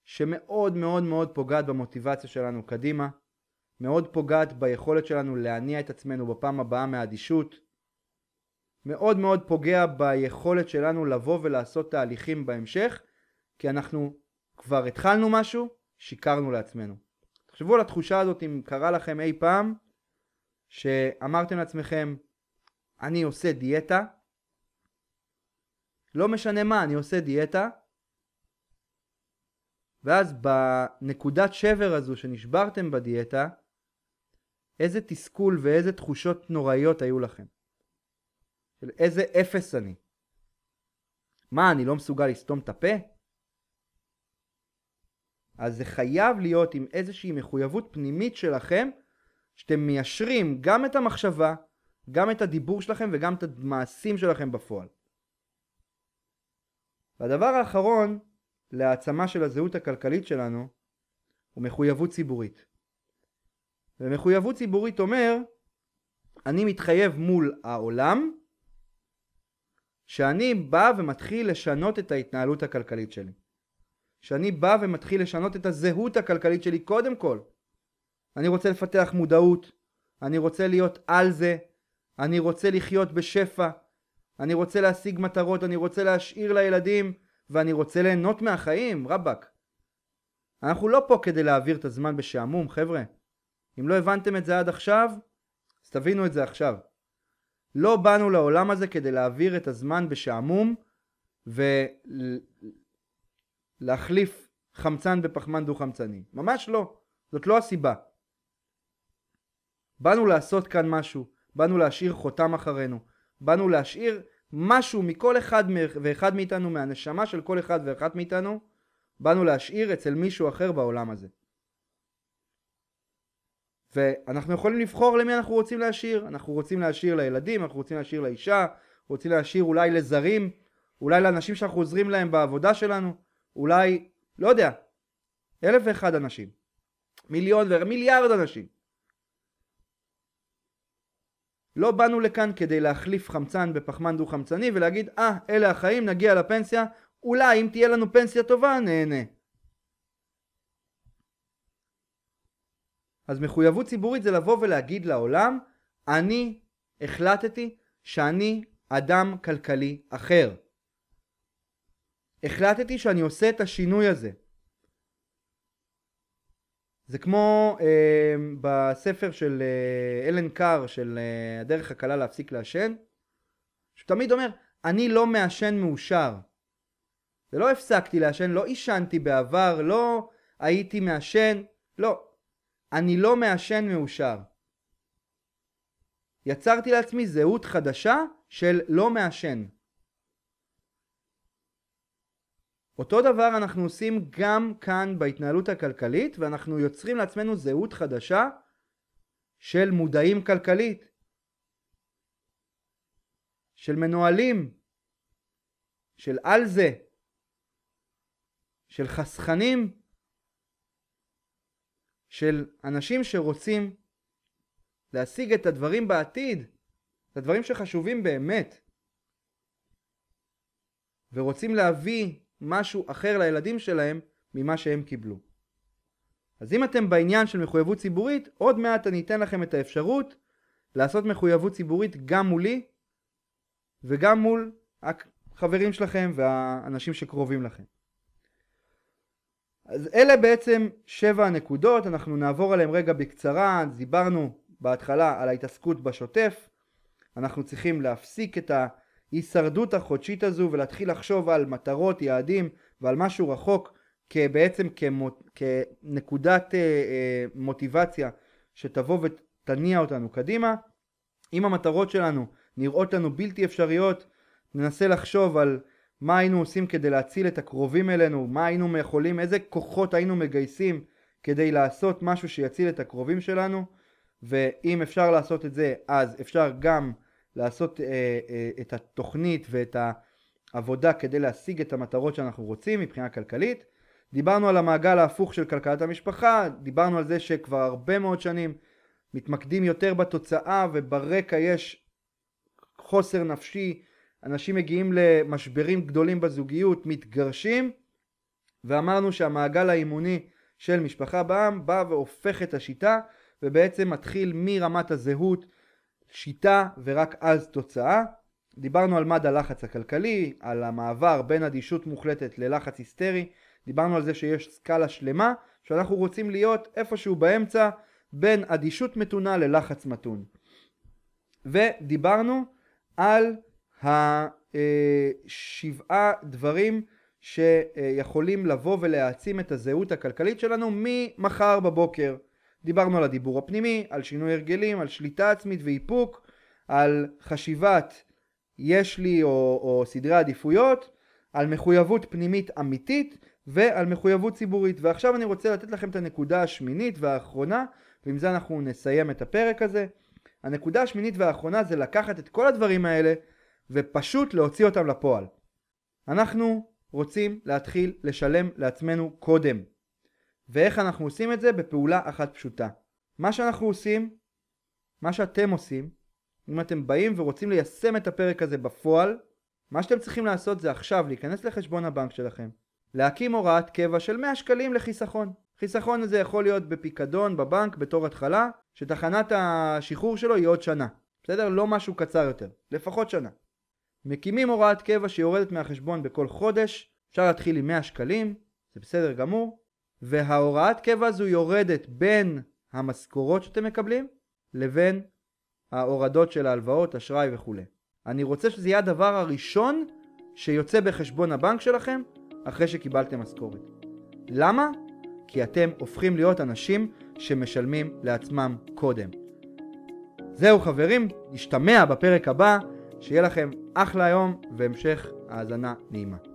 שמאוד מאוד מאוד פוגעת במוטיבציה שלנו קדימה, מאוד פוגעת ביכולת שלנו להניע את עצמנו בפעם הבאה מהאדישות, מאוד מאוד פוגע ביכולת שלנו לבוא ולעשות תהליכים בהמשך, כי אנחנו כבר התחלנו משהו, שיקרנו לעצמנו. תחשבו על התחושה הזאת אם קרה לכם אי פעם שאמרתם לעצמכם אני עושה דיאטה לא משנה מה אני עושה דיאטה ואז בנקודת שבר הזו שנשברתם בדיאטה איזה תסכול ואיזה תחושות נוראיות היו לכם של איזה אפס אני מה אני לא מסוגל לסתום את הפה? אז זה חייב להיות עם איזושהי מחויבות פנימית שלכם, שאתם מיישרים גם את המחשבה, גם את הדיבור שלכם וגם את המעשים שלכם בפועל. והדבר האחרון להעצמה של הזהות הכלכלית שלנו הוא מחויבות ציבורית. ומחויבות ציבורית אומר אני מתחייב מול העולם שאני בא ומתחיל לשנות את ההתנהלות הכלכלית שלי. שאני בא ומתחיל לשנות את הזהות הכלכלית שלי קודם כל. אני רוצה לפתח מודעות, אני רוצה להיות על זה, אני רוצה לחיות בשפע, אני רוצה להשיג מטרות, אני רוצה להשאיר לילדים ואני רוצה ליהנות מהחיים, רבאק. אנחנו לא פה כדי להעביר את הזמן בשעמום, חבר'ה. אם לא הבנתם את זה עד עכשיו, אז תבינו את זה עכשיו. לא באנו לעולם הזה כדי להעביר את הזמן בשעמום ולהחליף חמצן בפחמן דו-חמצני. ממש לא. זאת לא הסיבה. באנו לעשות כאן משהו, באנו להשאיר חותם אחרינו, באנו להשאיר משהו מכל אחד ואחד מאיתנו, מהנשמה של כל אחד ואחת מאיתנו, באנו להשאיר אצל מישהו אחר בעולם הזה. ואנחנו יכולים לבחור למי אנחנו רוצים להשאיר. אנחנו רוצים להשאיר לילדים, אנחנו רוצים להשאיר לאישה, רוצים להשאיר אולי לזרים, אולי לאנשים שאנחנו עוזרים להם בעבודה שלנו, אולי, לא יודע, אלף ואחד אנשים. מיליון ומיליארד אנשים. לא באנו לכאן כדי להחליף חמצן בפחמן דו-חמצני ולהגיד, אה, ah, אלה החיים, נגיע לפנסיה, אולי אם תהיה לנו פנסיה טובה, נהנה. אז מחויבות ציבורית זה לבוא ולהגיד לעולם, אני החלטתי שאני אדם כלכלי אחר. החלטתי שאני עושה את השינוי הזה. זה כמו אה, בספר של אה, אלן קאר של אה, הדרך הקלה להפסיק לעשן, שהוא תמיד אומר, אני לא מעשן מאושר. זה לא הפסקתי לעשן, לא עישנתי בעבר, לא הייתי מעשן, לא. אני לא מעשן מאושר. יצרתי לעצמי זהות חדשה של לא מעשן. אותו דבר אנחנו עושים גם כאן בהתנהלות הכלכלית ואנחנו יוצרים לעצמנו זהות חדשה של מודעים כלכלית, של מנוהלים, של על זה, של חסכנים, של אנשים שרוצים להשיג את הדברים בעתיד, את הדברים שחשובים באמת, ורוצים להביא משהו אחר לילדים שלהם ממה שהם קיבלו. אז אם אתם בעניין של מחויבות ציבורית, עוד מעט אני אתן לכם את האפשרות לעשות מחויבות ציבורית גם מולי וגם מול החברים שלכם והאנשים שקרובים לכם. אז אלה בעצם שבע הנקודות, אנחנו נעבור עליהם רגע בקצרה, דיברנו בהתחלה על ההתעסקות בשוטף, אנחנו צריכים להפסיק את ההישרדות החודשית הזו ולהתחיל לחשוב על מטרות, יעדים ועל משהו רחוק בעצם כמות, כנקודת אה, אה, מוטיבציה שתבוא ותניע אותנו קדימה. אם המטרות שלנו נראות לנו בלתי אפשריות, ננסה לחשוב על מה היינו עושים כדי להציל את הקרובים אלינו, מה היינו יכולים, איזה כוחות היינו מגייסים כדי לעשות משהו שיציל את הקרובים שלנו, ואם אפשר לעשות את זה, אז אפשר גם לעשות אה, אה, את התוכנית ואת העבודה כדי להשיג את המטרות שאנחנו רוצים מבחינה כלכלית. דיברנו על המעגל ההפוך של כלכלת המשפחה, דיברנו על זה שכבר הרבה מאוד שנים מתמקדים יותר בתוצאה וברקע יש חוסר נפשי אנשים מגיעים למשברים גדולים בזוגיות, מתגרשים, ואמרנו שהמעגל האימוני של משפחה בעם בא והופך את השיטה, ובעצם מתחיל מרמת הזהות, שיטה ורק אז תוצאה. דיברנו על מד הלחץ הכלכלי, על המעבר בין אדישות מוחלטת ללחץ היסטרי, דיברנו על זה שיש סקאלה שלמה, שאנחנו רוצים להיות איפשהו באמצע בין אדישות מתונה ללחץ מתון. ודיברנו על השבעה דברים שיכולים לבוא ולהעצים את הזהות הכלכלית שלנו ממחר בבוקר. דיברנו על הדיבור הפנימי, על שינוי הרגלים, על שליטה עצמית ואיפוק, על חשיבת יש לי או, או סדרי עדיפויות, על מחויבות פנימית אמיתית ועל מחויבות ציבורית. ועכשיו אני רוצה לתת לכם את הנקודה השמינית והאחרונה, ועם זה אנחנו נסיים את הפרק הזה. הנקודה השמינית והאחרונה זה לקחת את כל הדברים האלה ופשוט להוציא אותם לפועל. אנחנו רוצים להתחיל לשלם לעצמנו קודם. ואיך אנחנו עושים את זה? בפעולה אחת פשוטה. מה שאנחנו עושים, מה שאתם עושים, אם אתם באים ורוצים ליישם את הפרק הזה בפועל, מה שאתם צריכים לעשות זה עכשיו להיכנס לחשבון הבנק שלכם, להקים הוראת קבע של 100 שקלים לחיסכון. חיסכון הזה יכול להיות בפיקדון בבנק בתור התחלה, שתחנת השחרור שלו היא עוד שנה. בסדר? לא משהו קצר יותר, לפחות שנה. מקימים הוראת קבע שיורדת מהחשבון בכל חודש, אפשר להתחיל עם 100 שקלים, זה בסדר גמור, וההוראת קבע הזו יורדת בין המשכורות שאתם מקבלים לבין ההורדות של ההלוואות, אשראי וכולי. אני רוצה שזה יהיה הדבר הראשון שיוצא בחשבון הבנק שלכם אחרי שקיבלתם משכורת. למה? כי אתם הופכים להיות אנשים שמשלמים לעצמם קודם. זהו חברים, נשתמע בפרק הבא, שיהיה לכם אחלה יום והמשך האזנה נעימה.